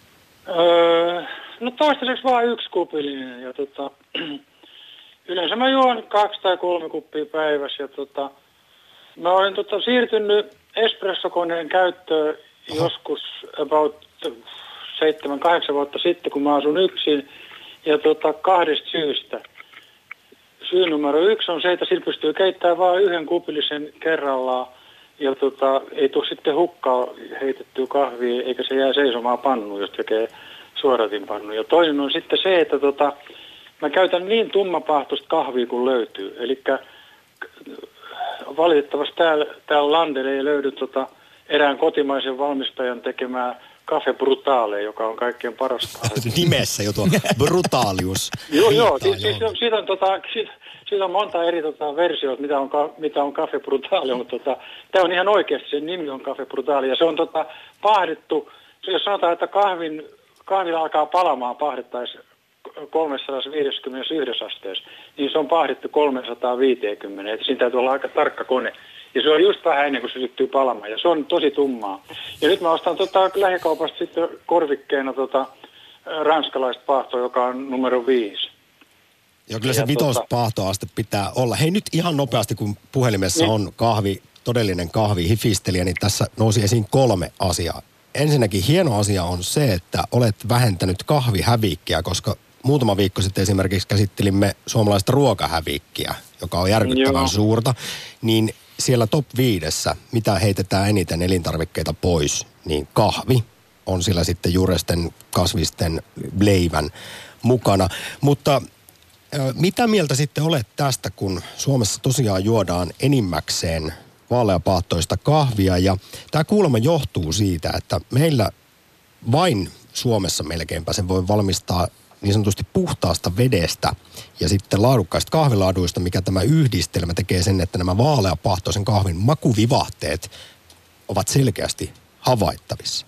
Öö, no toistaiseksi vaan yksi kupillinen ja tota, yleensä mä juon kaksi tai kolme kuppia päivässä ja tota, mä olen tota, siirtynyt espressokoneen käyttöön joskus about seitsemän, kahdeksan vuotta sitten, kun mä asun yksin ja tota, kahdesta syystä. Syy numero yksi on se, että sillä pystyy keittämään vain yhden kupillisen kerrallaan ja tota, ei tule sitten hukkaa heitettyä kahvia, eikä se jää seisomaan pannuun, jos tekee suoratinpannu. Ja toinen on sitten se, että tota, mä käytän niin tummapahtoista kahvia kuin löytyy. Eli valitettavasti täällä, täällä Landelle ei löydy tota, erään kotimaisen valmistajan tekemää Cafe Brutale, joka on kaikkein paras kahvi. Nimessä jo tuo brutaalius. Joo, joo. Viittaa, Siis, siis, siitä, on, tota, siitä, siitä on monta eri tota, versiota, mitä on, ka- mitä on Cafe Brutale, mutta tota, tämä on ihan oikeasti, sen nimi on Cafe Brutale, ja se on tota, pahdettu, se jos sanotaan, että kahvin, kahvilla alkaa palamaan pahdettaisiin 351 asteessa, niin se on pahdettu 350, että siinä täytyy olla aika tarkka kone. Ja se on just vähän ennen kuin se syttyy palamaan, ja se on tosi tummaa. Ja nyt mä ostan tota, lähikaupasta sitten korvikkeena tota, ranskalaista paahtoa, joka on numero viisi. Joo, kyllä se Ja vitospahtoaste pitää olla. Hei nyt ihan nopeasti, kun puhelimessa Niin. on kahvi, todellinen kahvi, hifistelijä, niin tässä nousi esiin kolme asiaa. Ensinnäkin hieno asia on se, että olet vähentänyt kahvihävikkiä, koska muutama viikko sitten esimerkiksi käsittelimme suomalaista ruokahävikkiä, joka on järkyttävän Joo. suurta. Niin siellä top viidessä, mitä heitetään eniten elintarvikkeita pois, niin kahvi on sillä sitten juuresten, kasvisten, leivän mukana. Mutta Mitä mieltä sitten olet tästä, kun Suomessa tosiaan juodaan enimmäkseen vaaleapaattoista kahvia ja tämä kuulemma johtuu siitä, että meillä vain Suomessa melkeinpä sen voi valmistaa niin sanotusti puhtaasta vedestä ja sitten laadukkaista kahvilaaduista, mikä tämä yhdistelmä tekee sen, että nämä vaaleapahtoisen kahvin makuvivahteet ovat selkeästi havaittavissa.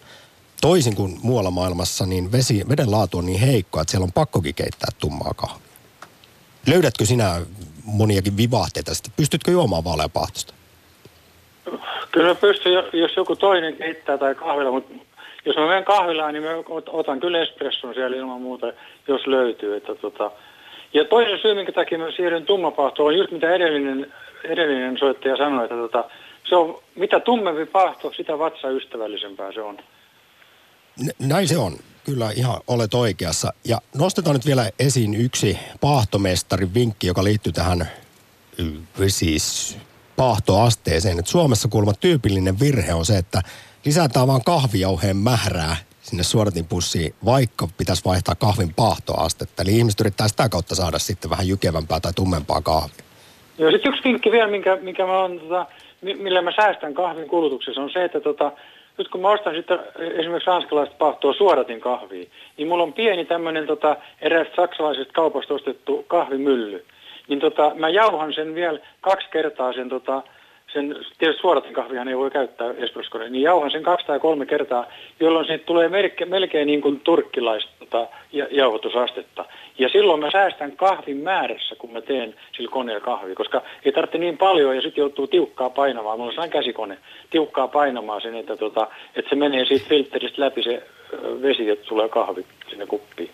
toisin kuin muualla maailmassa, niin vesi, veden laatu on niin heikko, että siellä on pakkokin keittää tummaa kahvia. Löydätkö sinä moniakin vivahteita? Sitten pystytkö juomaan vaaleapahtosta? Kyllä pystyn, jo- jos joku toinen keittää tai kahvilla, mutta jos mä menen kahvilaan, niin mä ot- otan kyllä espresson siellä ilman muuta, jos löytyy. Että tota. Ja toinen syy, minkä takia mä siirryn tummapahtoon, on just mitä edellinen, edellinen soittaja sanoi, että tota, se on, mitä tummempi pahto, sitä vatsaystävällisempää se on. Näin se on. Kyllä ihan olet oikeassa. Ja nostetaan nyt vielä esiin yksi paahtomestarin vinkki, joka liittyy tähän siis paahtoasteeseen. Et Suomessa kuulemma tyypillinen virhe on se, että lisätään vaan kahvijauheen määrää sinne suodatinpussiin, vaikka pitäisi vaihtaa kahvin paahtoastetta. Eli ihmiset yrittää sitä kautta saada sitten vähän jykevämpää tai tummempaa kahvia. Joo, sitten yksi vinkki vielä, minkä, minkä mä on, tota, mi- millä mä säästän kahvin kulutuksessa, on se, että tota, nyt kun mä ostan sitten esimerkiksi ranskalaista pahtoa suodatin kahvia, niin mulla on pieni tämmöinen tota, eräästä saksalaisesta kaupasta ostettu kahvimylly. Niin tota, mä jauhan sen vielä kaksi kertaa sen, tota, sen tietysti suodatin kahvihan ei voi käyttää espressokoneen, niin jauhan sen kaksi tai kolme kertaa, jolloin siitä tulee melkein, melkein niin kuin turkkilaista tota, ja- jauhotusastetta. Ja silloin mä säästän kahvin määrässä, kun mä teen sillä koneella kahvia, koska ei tarvitse niin paljon ja sitten joutuu tiukkaa painamaan. Mulla on käsikone, tiukkaa painamaan sen, että, tota, että se menee siitä filtteristä läpi se vesi, että tulee kahvi sinne kuppiin.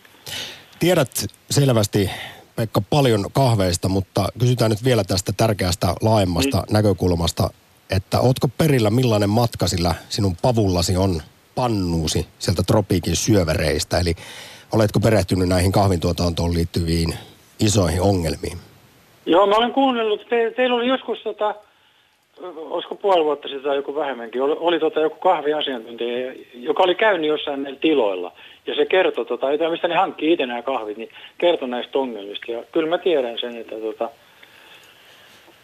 Tiedät selvästi, Pekka, paljon kahveista, mutta kysytään nyt vielä tästä tärkeästä laajemmasta näkökulmasta, että ootko perillä millainen matka sillä sinun pavullasi on pannuusi sieltä tropiikin syövereistä, eli oletko perehtynyt näihin kahvintuotantoon liittyviin isoihin ongelmiin? Joo, mä olen kuunnellut. Te, teillä oli joskus, tota, olisiko puoli vuotta sitten tai joku vähemmänkin, oli, oli tota, joku kahviasiantuntija, joka oli käynyt jossain näillä tiloilla. Ja se kertoi, tota, mistä ne hankkii itse nämä kahvit, niin kertoi näistä ongelmista. Ja kyllä mä tiedän sen, että tota,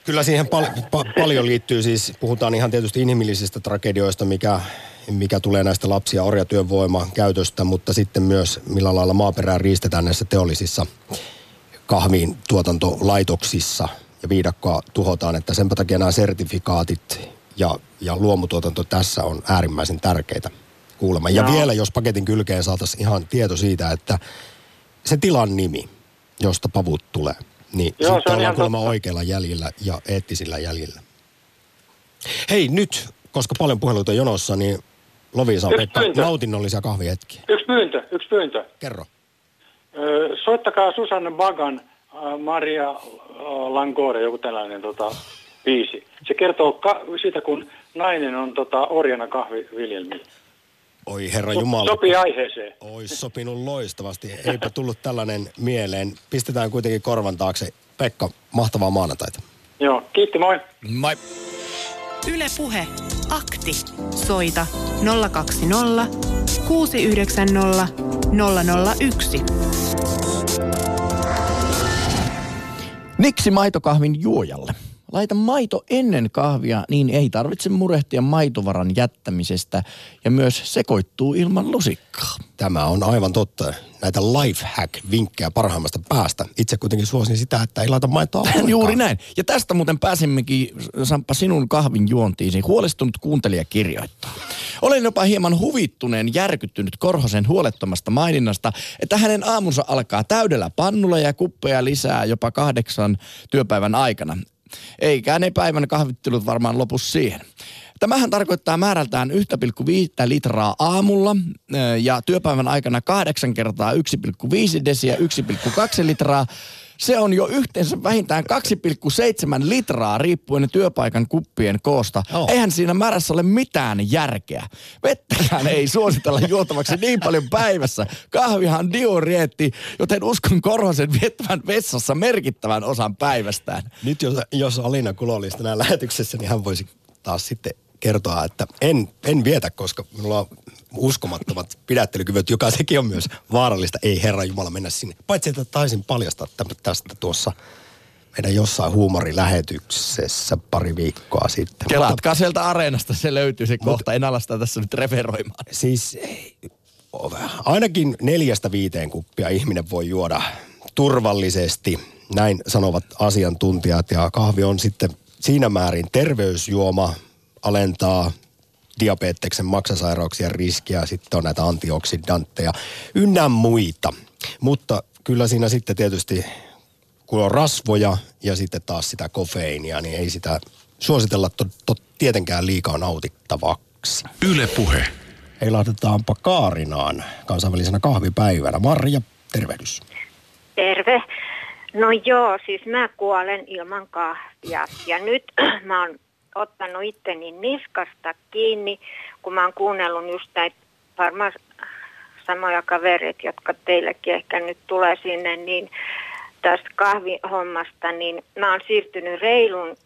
Kyllä siihen pal- pa- paljon liittyy siis, puhutaan ihan tietysti inhimillisistä tragedioista, mikä, mikä tulee näistä lapsia orjatyövoiman käytöstä, mutta sitten myös millä lailla maaperää riistetään näissä teollisissa kahvin tuotantolaitoksissa ja viidakkoa tuhotaan, että sen takia nämä sertifikaatit ja, ja luomutuotanto tässä on äärimmäisen tärkeitä kuulemma. Ja Joo. vielä, jos paketin kylkeen saataisiin ihan tieto siitä, että se tilan nimi, josta pavut tulee, niin Joo, se sitten on ollaan ihan kuulemma totta. oikealla jäljillä ja eettisillä jäljillä. Hei nyt, koska paljon puheluita on jonossa, niin Lovisa, Yksi Pekka, pyyntö. nautinnollisia kahvihetkiä. yksi pyyntö, yksi pyyntö. Kerro. Soittakaa Susanne Bagan, Maria Langore, joku tällainen tota, biisi. Se kertoo ka- siitä, kun nainen on tota, orjana kahviviljelmillä. Oi herra So- Jumala. Sopii aiheeseen. Ois sopinut loistavasti. Eipä tullut tällainen mieleen. Pistetään kuitenkin korvan taakse. Pekka, mahtavaa maanantaita. Joo, kiitti, moi. Moi. Yle Puhe. Akti. Soita 020 690 001. Niksi maitokahvin juojalle? Laita maito ennen kahvia, niin ei tarvitse murehtia maitovaran jättämisestä ja myös sekoittuu ilman lusikkaa. Tämä on aivan totta. Näitä lifehack-vinkkejä parhaimmasta päästä. Itse kuitenkin suosin sitä, että ei laita maitoa ollenkaan. Juuri näin. Ja tästä muuten pääsemmekin, Samppa, sinun kahvin juontiisi. Huolestunut kuuntelija kirjoittaa. Olen jopa hieman huvittuneen järkyttynyt Korhosen huolettomasta maininnasta, että hänen aamunsa alkaa täydellä pannulla ja kuppeja lisää jopa kahdeksan työpäivän aikana. Eikä ne päivän kahvittelut varmaan lopu siihen. Tämähän tarkoittaa määrältään 1,5 litraa aamulla ja työpäivän aikana kahdeksan kertaa 1,5 desiä 1,2 litraa. Se on jo yhteensä vähintään 2,7 litraa riippuen työpaikan kuppien koosta. Oh. Eihän siinä määrässä ole mitään järkeä. Vettäkään ei suositella juotavaksi niin paljon päivässä. Kahvihan on diurieetti, joten uskon Korhosen viettävän vessassa merkittävän osan päivästään. Nyt jos, jos Alina Kulo olisi tänään lähetyksessä, niin hän voisi taas sitten kertoa, että en, en vietä, koska minulla on uskomattomat pidättelykyvyt, joka sekin on myös vaarallista. Ei herra Jumala mennä sinne. Paitsi, että taisin paljastaa tästä tuossa meidän jossain huumorilähetyksessä pari viikkoa sitten. Kelatkaa sieltä areenasta, se löytyy se kohta. En ala sitä tässä nyt referoimaan. Siis ainakin neljästä viiteen kuppia ihminen voi juoda turvallisesti. Näin sanovat asiantuntijat ja kahvi on sitten siinä määrin terveysjuoma, alentaa diabeteksen maksasairauksien riskiä, sitten on näitä antioksidantteja ynnä muita. Mutta kyllä siinä sitten tietysti, kun on rasvoja ja sitten taas sitä kofeiinia, niin ei sitä suositella to, to, tietenkään liikaa nautittavaksi. Yle Puhe. Heilahdetaanpa Kaarinaan kansainvälisenä kahvipäivänä. Marja, tervehdys. Terve. No joo, siis mä kuolen ilman kahvia. Ja nyt mä oon ottanut itteni niskasta kiinni, kun mä oon kuunnellut just näitä varmaan samoja kavereita, jotka teillekin ehkä nyt tulee sinne, niin tästä kahvihommasta, niin mä oon siirtynyt reilun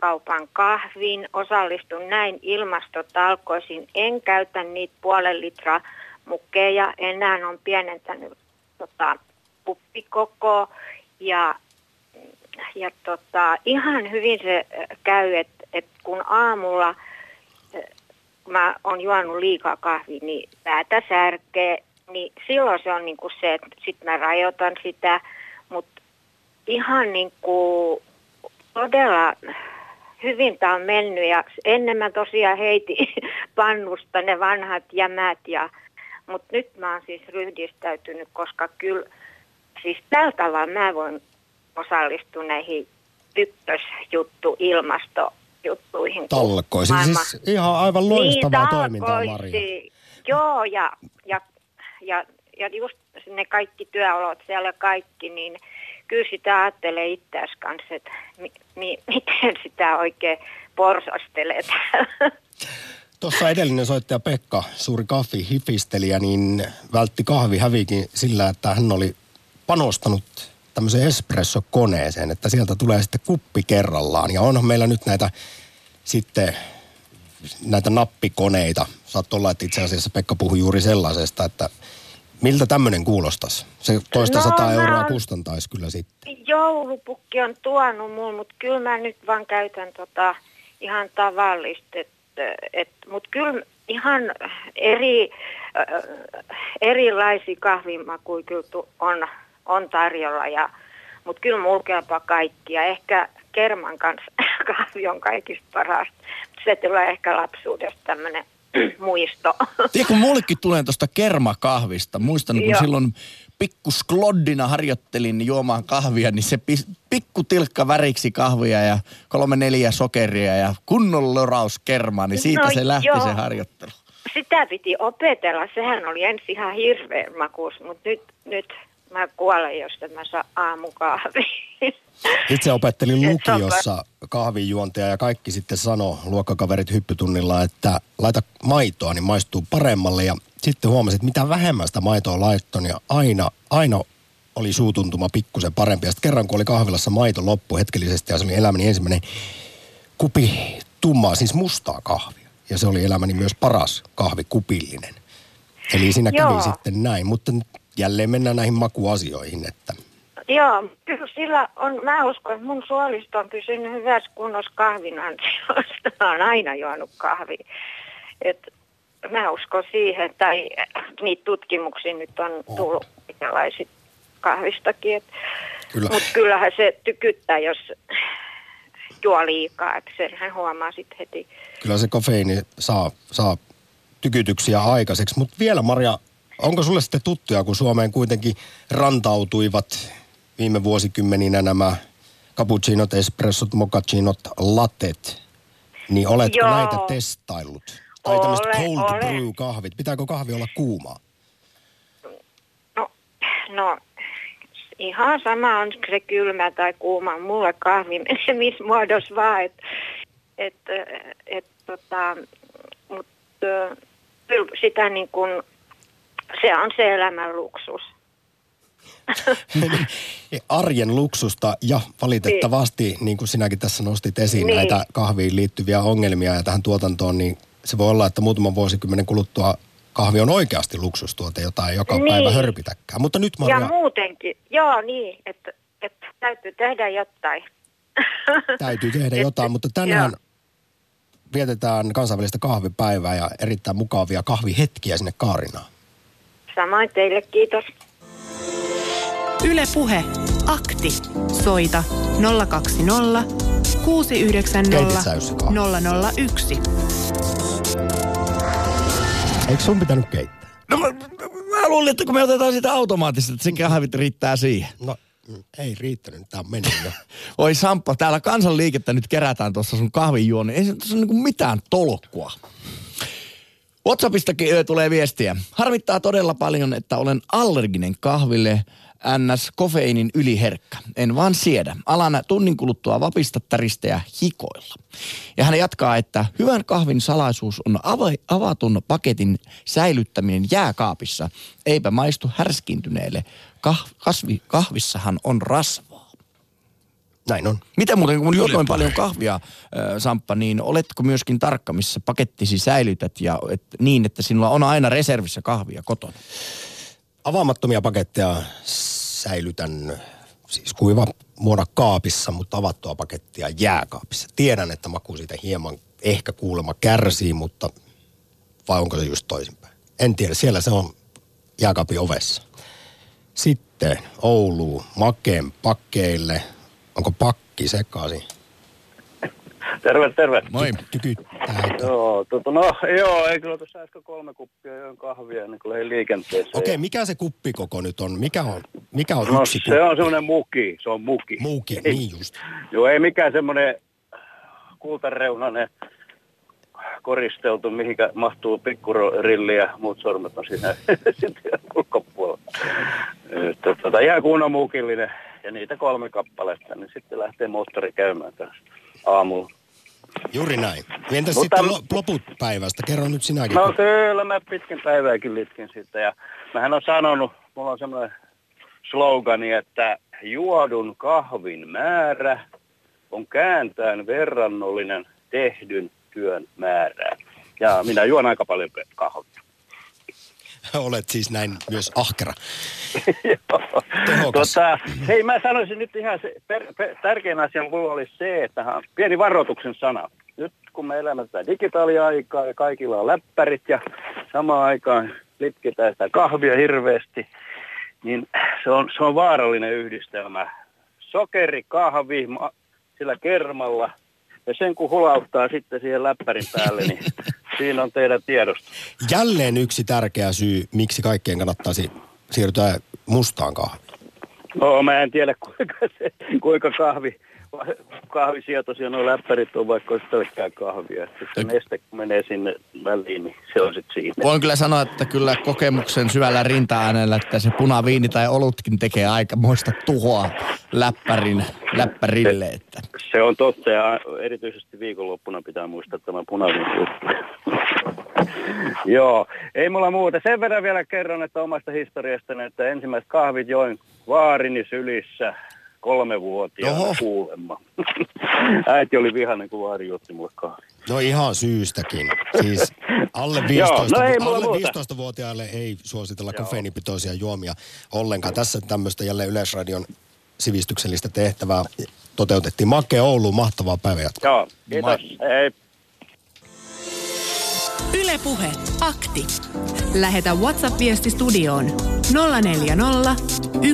kaupan kahviin, osallistun näin ilmastotalkoisiin, en käytä niitä puolen litraa mukkeja, enää on pienentänyt tota, kuppikoko ja, ja tota, ihan hyvin se käy, että et kun aamulla äh, kun mä oon juonut liikaa kahvia, niin päätä särkee, niin silloin se on niinku se, että sit mä rajoitan sitä, mutta ihan niinku todella hyvin tämä on mennyt ja ennen mä tosiaan heitin pannusta ne vanhat jämät ja mutta nyt mä oon siis ryhdistäytynyt, koska kyllä siis tällä tavalla mä voin osallistua näihin ykkösjuttu ilmastojuttuihin. Talkoisin. Maailma- Siis ihan aivan loistavaa niin, toimintaa, talkoisiin. Joo, ja, ja, ja, ja just ne kaikki työolot siellä kaikki, niin kyllä sitä ajattelee itseäsi kanssa, että mi, mi, miten sitä oikein porsastelee täällä. Tuossa edellinen soittaja Pekka, suuri kahvihifistelijä, niin vältti kahvihävikin sillä, että hän oli panostanut tämmöiseen espressokoneeseen, että sieltä tulee sitten kuppi kerrallaan. Ja onhan meillä nyt näitä sitten näitä nappikoneita. Saat olla, että itse asiassa Pekka puhui juuri sellaisesta, että miltä tämmöinen kuulostaisi? Se toista No, sataa euroa kustantaisi kyllä sitten. Joulupukki on tuonut mulle, mutta kyllä mä nyt vaan käytän tota ihan tavallista. Et, et, mutta kyllä ihan eri, äh, erilaisia kahvimakuja kyllä tu- on, on tarjolla. Ja, mutta kyllä kaikki. Ja ehkä kerman kanssa kahvi on kaikista parasta. Se tulee ehkä lapsuudesta tämmöinen muisto. Tiedä, kun mullekin tulee tuosta kermakahvista. Muistan, kun Joo. silloin pikku skloddina harjoittelin juomaan kahvia, niin se pikku tilkka väriksi kahvia ja kolme neljä sokeria ja kunnon loraus kermaa, niin siitä No se lähti joo. se harjoittelu. Sitä piti opetella. Sehän oli ensin ihan hirveän makuus, mutta nyt, nyt mä kuolen, jos en mä saa aamukahvia. Itse opettelin lukiossa kahvinjuontia ja kaikki sitten sano luokkakaverit hyppytunnilla, että laita maitoa, niin maistuu paremmalle. Ja sitten huomasin, että mitä vähemmän sitä maitoa laittoin, ja aina, aina oli suutuntuma pikkusen parempi. Ja sitten kerran, kun oli kahvilassa maito loppu hetkellisesti, ja se oli elämäni ensimmäinen kupi tummaa, siis mustaa kahvia. Ja se oli elämäni myös paras kahvikupillinen. Eli siinä kävi Joo. sitten näin, mutta jälleen mennään näihin makuasioihin, että Joo, kyllä sillä on, mä uskon, että mun suolisto on pysynyt hyvässä kunnossa kahvin ansiosta. Mä oon aina juonut kahvia. Et mä uskon siihen, tai niitä tutkimuksia nyt on tullut minkälaisia kahvistakin. Et, Kyllä. Mutta kyllähän se tykyttää, jos juo liikaa, että senhän huomaa sitten heti. kyllä se kofeiini saa, saa tykytyksiä aikaiseksi. Mutta vielä Maria, onko sulle sitten tuttuja, kun Suomeen kuitenkin rantautuivat viime vuosikymmeninä nämä cappuccinot, espressot, moccaccinot, latet, niin oletko Joo. näitä testaillut? Tai tämmöiset Olen, cold olen. brew kahvit. Pitääkö kahvi olla kuumaa? No, no ihan sama on se kylmä tai kuuma. Mulle kahvi menee missä muodossa vaan. Et, et, et, tota, mut, kyllä sitä niin kuin, se on se elämän luksus. Arjen luksusta ja valitettavasti, niin kuin sinäkin tässä nostit esiin, Niin. näitä kahviin liittyviä ongelmia ja tähän tuotantoon, niin se voi olla, että muutaman vuosikymmenen kuluttua kahvi on oikeasti luksustuote, jota ei joka Niin. päivä hörpitäkään. Mutta nyt Maria, Ja muutenkin, joo niin, että, että täytyy tehdä jotain. täytyy tehdä jotain, mutta tänään joo. vietetään kansainvälistä kahvipäivää ja erittäin mukavia kahvihetkiä sinne Kaarinaan. Samoin teille, kiitos. Yle Puhe. Akti. Soita 020 690 Keitit sä, Jussi, kahvia? 001. Eikö sun pitänyt keittää? No mä, mä luulin, että kun me otetaan sitä automaattisesti, että se kahvit riittää siihen. No, ei riittänyt. Tää on mennyt jo. Oi Samppa, täällä kansanliikettä nyt kerätään tuossa sun kahvinjuoni. Ei se tuossa niinku mitään tolkkua. Whatsappistakin tulee viestiä. Harmittaa todella paljon, että olen allerginen kahville. NS kofeiinin yliherkkä. En vaan siedä. Alan tunnin kuluttua vapista täristä ja hikoilla. Ja hän jatkaa, että hyvän kahvin salaisuus on ava- avatun paketin säilyttäminen jääkaapissa. Eipä maistu härskiintyneelle. Kah- kasvi- kahvissahan on rasvaa. Näin on. Miten muuten, kun juotoin Puhe. paljon kahvia, äh, Samppa, niin oletko myöskin tarkka, missä pakettisi säilytät ja et, niin, että sinulla on aina reservissä kahvia kotona? Avaamattomia paketteja säilytän siis kuiva muona kaapissa, mutta avattua pakettia jääkaapissa. Tiedän, että maku siitä hieman ehkä kuulemma kärsii, mutta vai onko se just toisinpäin? En tiedä, siellä se on jääkaapin ovessa. Sitten Oulu, Makeen pakkeille. Onko pakki sekaisin? Terve, terve. Moi. Tykyttää. Joo, tota, no joo, ei kyllä tuossa äsken kolme kuppia join kahvia ennen kuin lähdin liikenteeseen. Okei, mikä se kuppikoko nyt on? Mikä on, mikä on No yksi se on semmoinen muki, se on muki. Muuki, Ei- niin just. Joo, ei mikään semmoinen kultareunainen koristeltu, mihinkä mahtuu pikkurilli ja muut sormet on siinä sitten ulkopuolella. Että, tota, ihan kunnon mukillinen ja niitä kolme kappaletta, niin sitten lähtee moottori käymään taas aamulla. Juuri näin. Entäs Mutta- sitten lo- loput päivästä? Kerro nyt sinäkin. No kun- kyllä mä pitkän päivääkin litkin sitten ja mähän on sanonut, mulla on semmoinen slogani, että juodun kahvin määrä on kääntäen verrannollinen tehdyn työn määrään. Ja minä juon aika paljon kahvia. Olet siis näin myös ahkera. Tota, hei, mä sanoisin nyt ihan se, per, per, tärkein asia mulla olisi se, että pieni varoituksen sana. Nyt kun me elämme tätä digitaaliaikaa ja kaikilla on läppärit ja samaan aikaan litkitään sitä kahvia hirveästi, niin se on, se on vaarallinen yhdistelmä. Sokeri, kahvi ma, sillä kermalla ja sen kun hulauttaa sitten siihen läppärin päälle, niin siinä on teidän tiedosto. Jälleen yksi tärkeä syy, miksi kaikkien kannattaisi siirtyä mustaan kahviin. No mä en tiedä kuinka, se, kuinka kahvi, kahvisietoisia nuo läppärit on, vaikka olisi pelkkää kahvia. Että se neste kun menee sinne väliin, niin se on sitten siinä. Voin kyllä sanoa, että kyllä kokemuksen syvällä rinta-äänellä, että se punaviini tai olutkin tekee aikamoista tuhoa läppärin, läppärille. Että. Se on totta ja erityisesti viikonloppuna pitää muistaa tämä punainen juttu. Joo, ei mulla muuta. Sen verran vielä kerron, että omasta historiastani, että ensimmäiset kahvit join vaarini sylissä kolmevuotiaana Oho. kuulemma. Äiti oli vihainen, kun vaari juotti mulle kahvia. No ihan syystäkin. Siis alle Joo, 15, no ei alle muuta. 15-vuotiaille ei suositella kofeiinipitoisia juomia ollenkaan. Tässä tämmöistä jälleen Yleisradion sivistyksellistä tehtävää toteutettiin. Make Oulu, mahtavaa päivänjatkoa. Joo, kiitos. Hei. Ylepuhe akti. Lähetä WhatsApp-viesti studioon 040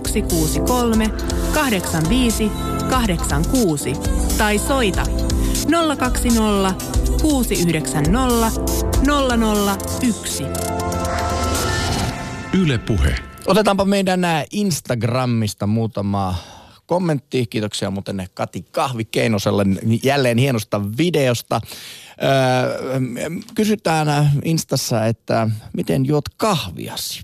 163 85 86 tai soita 020 690 001. Yle Puhe. Otetaanpa meidän nää Instagramista muutama kommentti. Kiitoksia muuten Kati Kahvi Keinoselle jälleen hienosta videosta. Öö, kysytään Instassa, että miten juot kahviasi?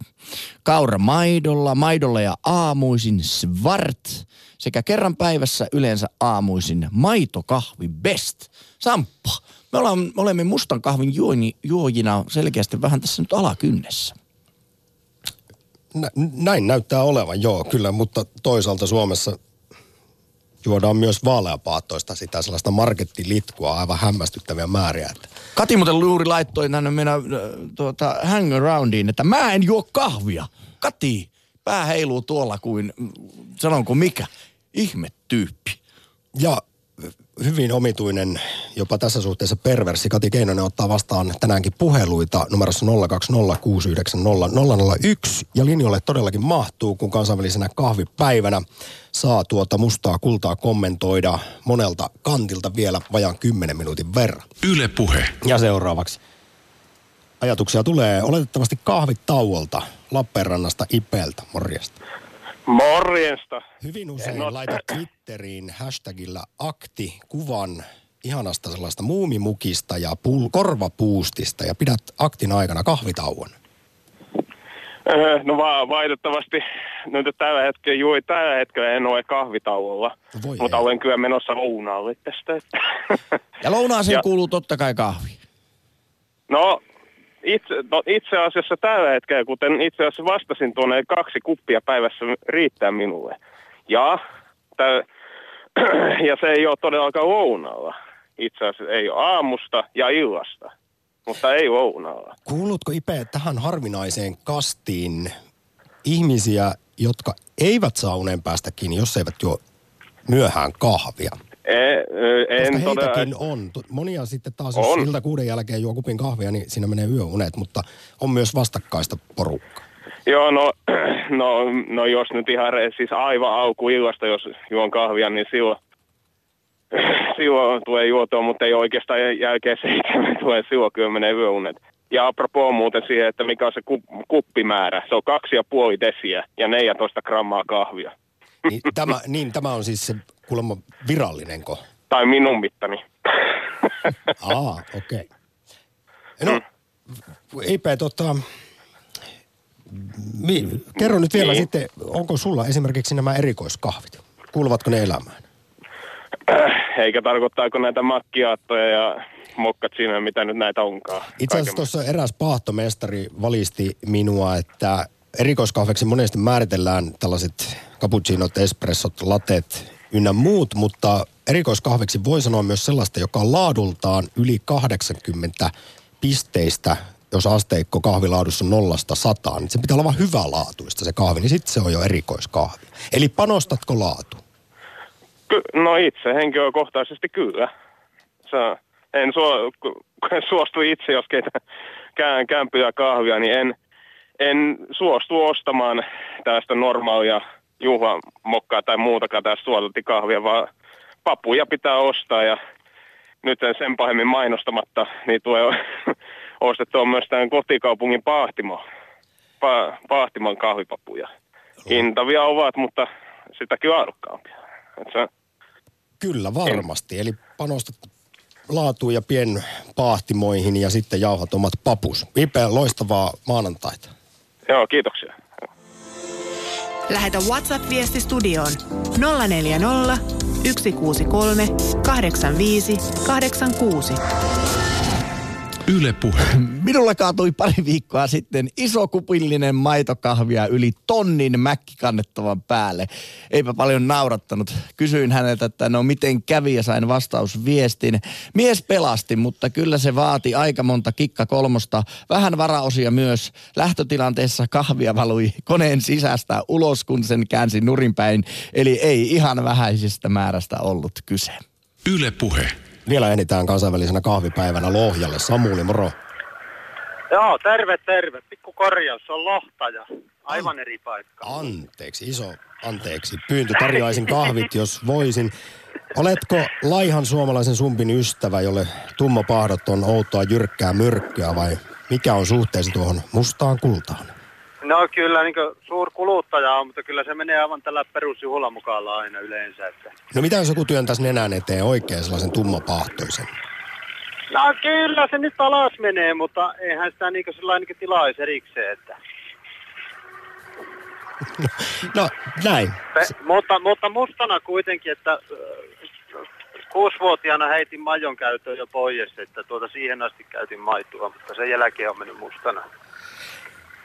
Kaura maidolla, maidolla ja aamuisin svart sekä kerran päivässä yleensä aamuisin maitokahvi best. Samppa, me me olemme mustan kahvin juoni, juojina selkeästi vähän tässä nyt alakynnessä. Nä, näin näyttää olevan, joo, kyllä, mutta toisaalta Suomessa juodaan myös vaaleapaattoista sitä sellaista markettilitkua aivan hämmästyttäviä määriä. Että Kati muuten juuri laittoi tänne meidän äh, tuota, hangaroundiin, että mä en juo kahvia. Kati, pää heiluu tuolla kuin, mm, sanonko mikä, ihme tyyppi. Ja hyvin omituinen, jopa tässä suhteessa perversi. Kati Keinonen ottaa vastaan tänäänkin puheluita numerossa 020690001. Ja linjoille todellakin mahtuu, kun kansainvälisenä kahvipäivänä saa tuota mustaa kultaa kommentoida monelta kantilta vielä vajaan 10 minuutin verran. Yle Puhe. Ja seuraavaksi. Ajatuksia tulee oletettavasti kahvitauolta Lappeenrannasta Ipeltä. Morjesta. Morjesta. Hyvin usein No- laitat Twitteriin hashtagillä akti kuvan ihanasta sellaista muumimukista ja pul- korvapuustista ja pidät aktin aikana kahvitauon. Öö, No va- valitettavasti nyt tällä hetkellä, juuri tällä hetkellä en ole kahvitauolla, Voi mutta ei. olen kyllä menossa lounaalle tästä. Ja lounaaseen Ja- kuuluu totta kai kahvi. No itse, no itse asiassa tällä hetkellä, kuten itse asiassa vastasin tuonne, kaksi kuppia päivässä riittää minulle. Ja, tä, ja se ei ole todellakaan lounaalla. Itse asiassa ei aamusta ja illasta, mutta ei lounaalla. Kuulutko Ipe tähän harvinaiseen kastiin ihmisiä, jotka eivät saa unen päästä kiinni, jos eivät juo myöhään kahvia? E, ö, en Koska todella, heitäkin on. Tu- Monia sitten taas, jos On. ilta kuuden jälkeen juo kupin kahvia, niin siinä menee yöunet, mutta on myös vastakkaista porukkaa. Joo, no, no, no jos nyt ihan siis aivan alkuillasta, jos juon kahvia, niin silloin, silloin tulee juotua, mutta ei oikeastaan jälkeen seitsemän tulee silloin kyllä menee yöunet. Ja apropos muuten siihen, että mikä on se ku, kuppimäärä. Se on kaksi ja puoli desiä ja 14 grammaa kahvia. Niin tämä, niin, tämä on siis se kuulemma virallinenko? Tai minun mittani. Aa, okei. Okay. No, Ipe, tota, mi, kerro nyt vielä Niin. sitten, onko sulla esimerkiksi nämä erikoiskahvit? Kuuluvatko ne elämään? Eikä tarkoittaako näitä makkiaattoja ja mokkat siinä, mitä nyt näitä onkaan. Itse asiassa tuossa eräs paahtomestari valisti minua, että erikoiskahveksi monesti määritellään tällaiset cappuccinot, espressot, latet ynnä muut, mutta erikoiskahveksi voi sanoa myös sellaista, joka on laadultaan yli 80 pisteistä, jos asteikko kahvilaadussa on nollasta sataan, niin se pitää olla vaan hyvälaatuista se kahvi, niin sitten se on jo erikoiskahvi. Eli panostatko laatu? Ky- no itse henkilökohtaisesti kyllä. Se, en suo, suostu itse, jos keitä kään, kämpyä kahvia, niin en, en suostu ostamaan tästä normaalia juhlamokkaa tai muutakaan tästä suolattikahvia, vaan papuja pitää ostaa ja nyt en sen pahemmin mainostamatta, niin tulee ostettua myös tämän kotikaupungin Paahtimo, pa, Paahtimon kahvipapuja. Hintavia ovat, mutta sitäkin laadukkaampia. Et se, Kyllä, varmasti. Eli panostat laatuun ja pienpaahtimoihin ja sitten jauhat omat papus. Ipe, loistavaa maanantaita. Joo, kiitoksia. Lähetä WhatsApp-viesti studioon 040 163 85 86. Yle Puhe. Minulle kaatui pari viikkoa sitten iso kupillinen maitokahvia yli tonnin mäkki kannettavan päälle. Eipä paljon naurattanut. Kysyin häneltä, että no miten kävi ja sain vastausviestin. Mies pelasti, mutta kyllä se vaati aika monta kikka kolmosta. Vähän varaosia myös. Lähtötilanteessa kahvia valui koneen sisästä ulos, kun sen käänsi nurinpäin. Eli ei ihan vähäisestä määrästä ollut kyse. Yle Puhe. Vielä ehditään kansainvälisenä kahvipäivänä Lohjalle. Samuli, moro. Joo, terve, terve. Pikku korjaus, on lohtaja. Aivan eri paikka. Anteeksi, iso anteeksi. Pyyntö tarjoaisin kahvit, jos voisin. Oletko laihan suomalaisen sumpin ystävä, jolle tummapahdot on outoa jyrkkää myrkkyä vai mikä on suhteesi tuohon mustaan kultaan? No kyllä niin suurkuluttaja on, mutta kyllä se menee aivan tällä perusjuhlamukalla aina yleensä. Että. No mitä jos joku työntäisi nenän eteen oikein sellaisen tummapahtoisen? No kyllä se nyt alas menee, mutta eihän sitä niin sellainen niin tilaisi erikseen. Että. No näin. Pe- mutta, mutta mustana kuitenkin, että kuusivuotiaana heitin majon käyttöön jo pois, että tuota siihen asti käytin maitoa, mutta sen jälkeen on mennyt mustana.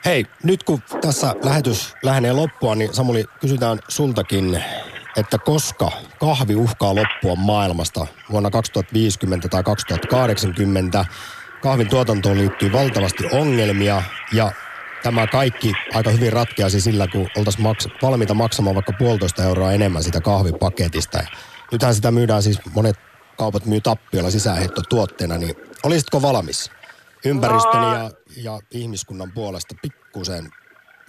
Hei, nyt kun tässä lähetys lähenee loppua, niin Samuli, kysytään sultakin, että koska kahvi uhkaa loppua maailmasta vuonna 2050 tai 2080, kahvin tuotantoon liittyy valtavasti ongelmia ja tämä kaikki aika hyvin ratkeaisi sillä, kun oltaisiin maks- valmiita maksamaan vaikka puolitoista euroa enemmän sitä kahvipaketista. Nythän sitä myydään siis, monet kaupat myy tappiolla sisäänheittotuotteena, niin olisitko valmis ympäristön No. ja, ja ihmiskunnan puolesta pikkusen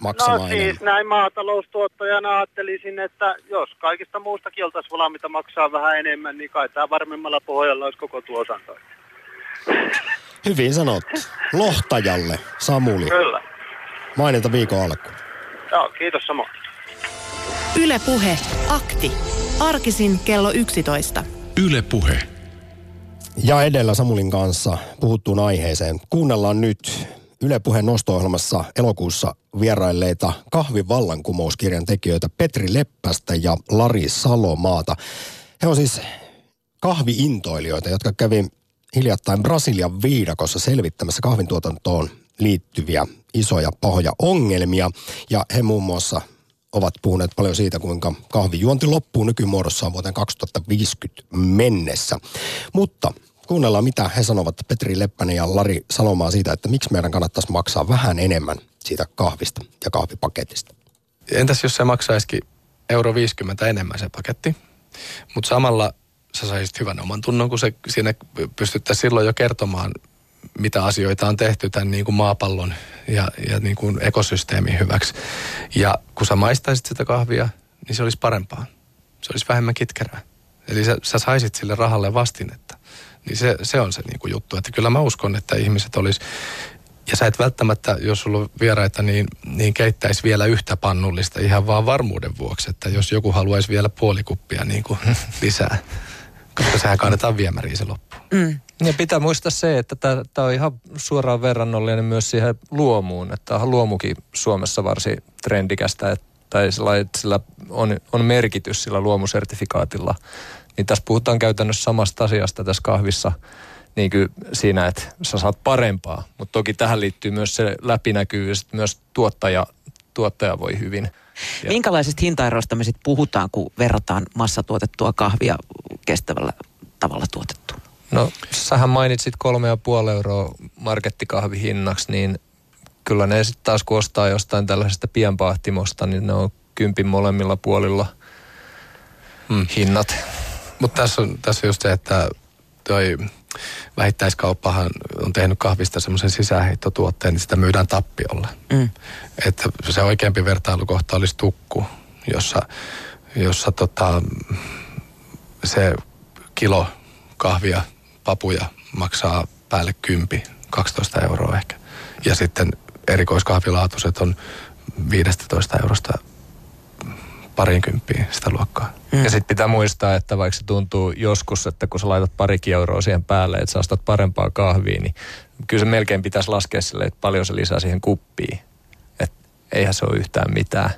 maksamaan No enemmän? siis näin maataloustuottajana ajattelisin, että jos kaikista muustakin oltaisiin valmiita maksaa vähän enemmän, niin kai tämä varmemmalla pohjalla olisi koko tuotanto. Hyvin sanottu. Lohtajalle, Samuli. Kyllä. Mainita viikon alku. Joo, kiitos samoin. Yle Puhe. Akti. Arkisin kello 11. Yle Puhe. Ja edellä Samulin kanssa puhuttuun aiheeseen. Kuunnellaan nyt Yle Puheen nosto-ohjelmassa elokuussa vierailleita kahvivallankumouskirjan tekijöitä Petri Leppästä ja Lari Salomaata. He on siis kahviintoilijoita, jotka kävi hiljattain Brasilian viidakossa selvittämässä kahvintuotantoon liittyviä isoja pahoja ongelmia. Ja he muun muassa ovat puhuneet paljon siitä, kuinka kahvijuonti loppuu nykymuodossaan vuoteen 2050 mennessä. Mutta kuunnellaan, mitä he sanovat Petri Leppänen ja Lari Salomaa siitä, että miksi meidän kannattaisi maksaa vähän enemmän siitä kahvista ja kahvipaketista. Entäs jos se maksaisikin euro 50 enemmän se paketti, mutta samalla sä saisit hyvän oman tunnon, kun se siinä pystyttäisiin silloin jo kertomaan, mitä asioita on tehty tämän niin kuin maapallon ja, ja niin kuin ekosysteemin hyväksi. Ja kun sä maistaisit sitä kahvia, niin se olisi parempaa. Se olisi vähemmän kitkerää. Eli sä, sä saisit sille rahalle vastinetta. Niin se, se on se niin kuin juttu. Että kyllä mä uskon, että ihmiset olisi ja sä et välttämättä, jos sulla on vieraita, niin, niin keittäisi vielä yhtä pannullista ihan vaan varmuuden vuoksi, että jos joku haluaisi vielä puoli kuppia niin kuin lisää, koska sehän kaadetaan viemäriin se loppu. Mm. Ja pitää muistaa se, että tämä on ihan suoraan verrannollinen myös siihen luomuun. Että onhan luomukin Suomessa varsin trendikästä, että, tai sillä, että sillä on, on merkitys sillä luomusertifikaatilla. Niin tässä puhutaan käytännössä samasta asiasta tässä kahvissa niin kuin siinä, että sä saat parempaa. Mutta toki tähän liittyy myös se läpinäkyvyys, että myös tuottaja, tuottaja voi hyvin. Ja Minkälaisista hintaeroista me sitten puhutaan, kun verrataan massatuotettua kahvia kestävällä tavalla tuotettuun? No, sähän mainitsit kolme ja puoli euroa markettikahvihinnaksi, niin kyllä ne sitten taas kun ostaa jostain tällaisesta pienpahtimosta, niin ne on kympin molemmilla puolilla Hmm. hinnat. Mutta tässä on, tässä on just se, että toi vähittäiskauppahan on tehnyt kahvista semmoisen sisäänheittotuotteen, niin sitä myydään tappiolle. Mm. Että se oikeampi vertailukohta olisi tukku, jossa, jossa tota, se kilo kahvia, papuja maksaa päälle kympi, 12 euroa ehkä. Ja sitten erikoiskahvilaatuiset on 15 eurosta parinkymppiin sitä luokkaa. Mm. Ja sitten pitää muistaa, että vaikka se tuntuu joskus, että kun sä laitat parikin euroa siihen päälle, että sä ostat parempaa kahvia, niin kyllä se melkein pitäisi laskea sille, että paljon se lisää siihen kuppiin. Että eihän se ole yhtään mitään.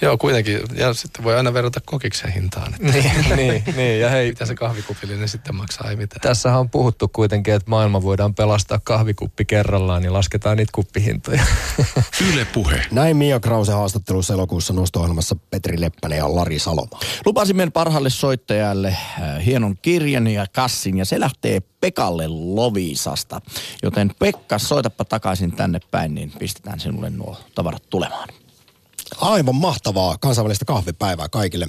Joo, kuitenkin. Ja sitten voi aina verrata kokiksen hintaan. Että niin, niin, niin, ja hei, mitä se kahvikupillinen sitten maksaa, ei mitään. Tässähän on puhuttu kuitenkin, että maailma voidaan pelastaa kahvikuppi kerrallaan, niin lasketaan niitä kuppihintoja. Yle Puhe. Näin Mia Krause haastattelussa elokuussa nosto-ohjelmassa Petri Leppänen ja Lari Saloma. Lupasin meidän parhaalle soittajalle äh, hienon kirjan ja kassin ja se lähtee Pekalle Lovisasta. Joten Pekka, soitapa takaisin tänne päin, niin pistetään sinulle nuo tavarat tulemaan. Aivan mahtavaa kansainvälistä kahvipäivää kaikille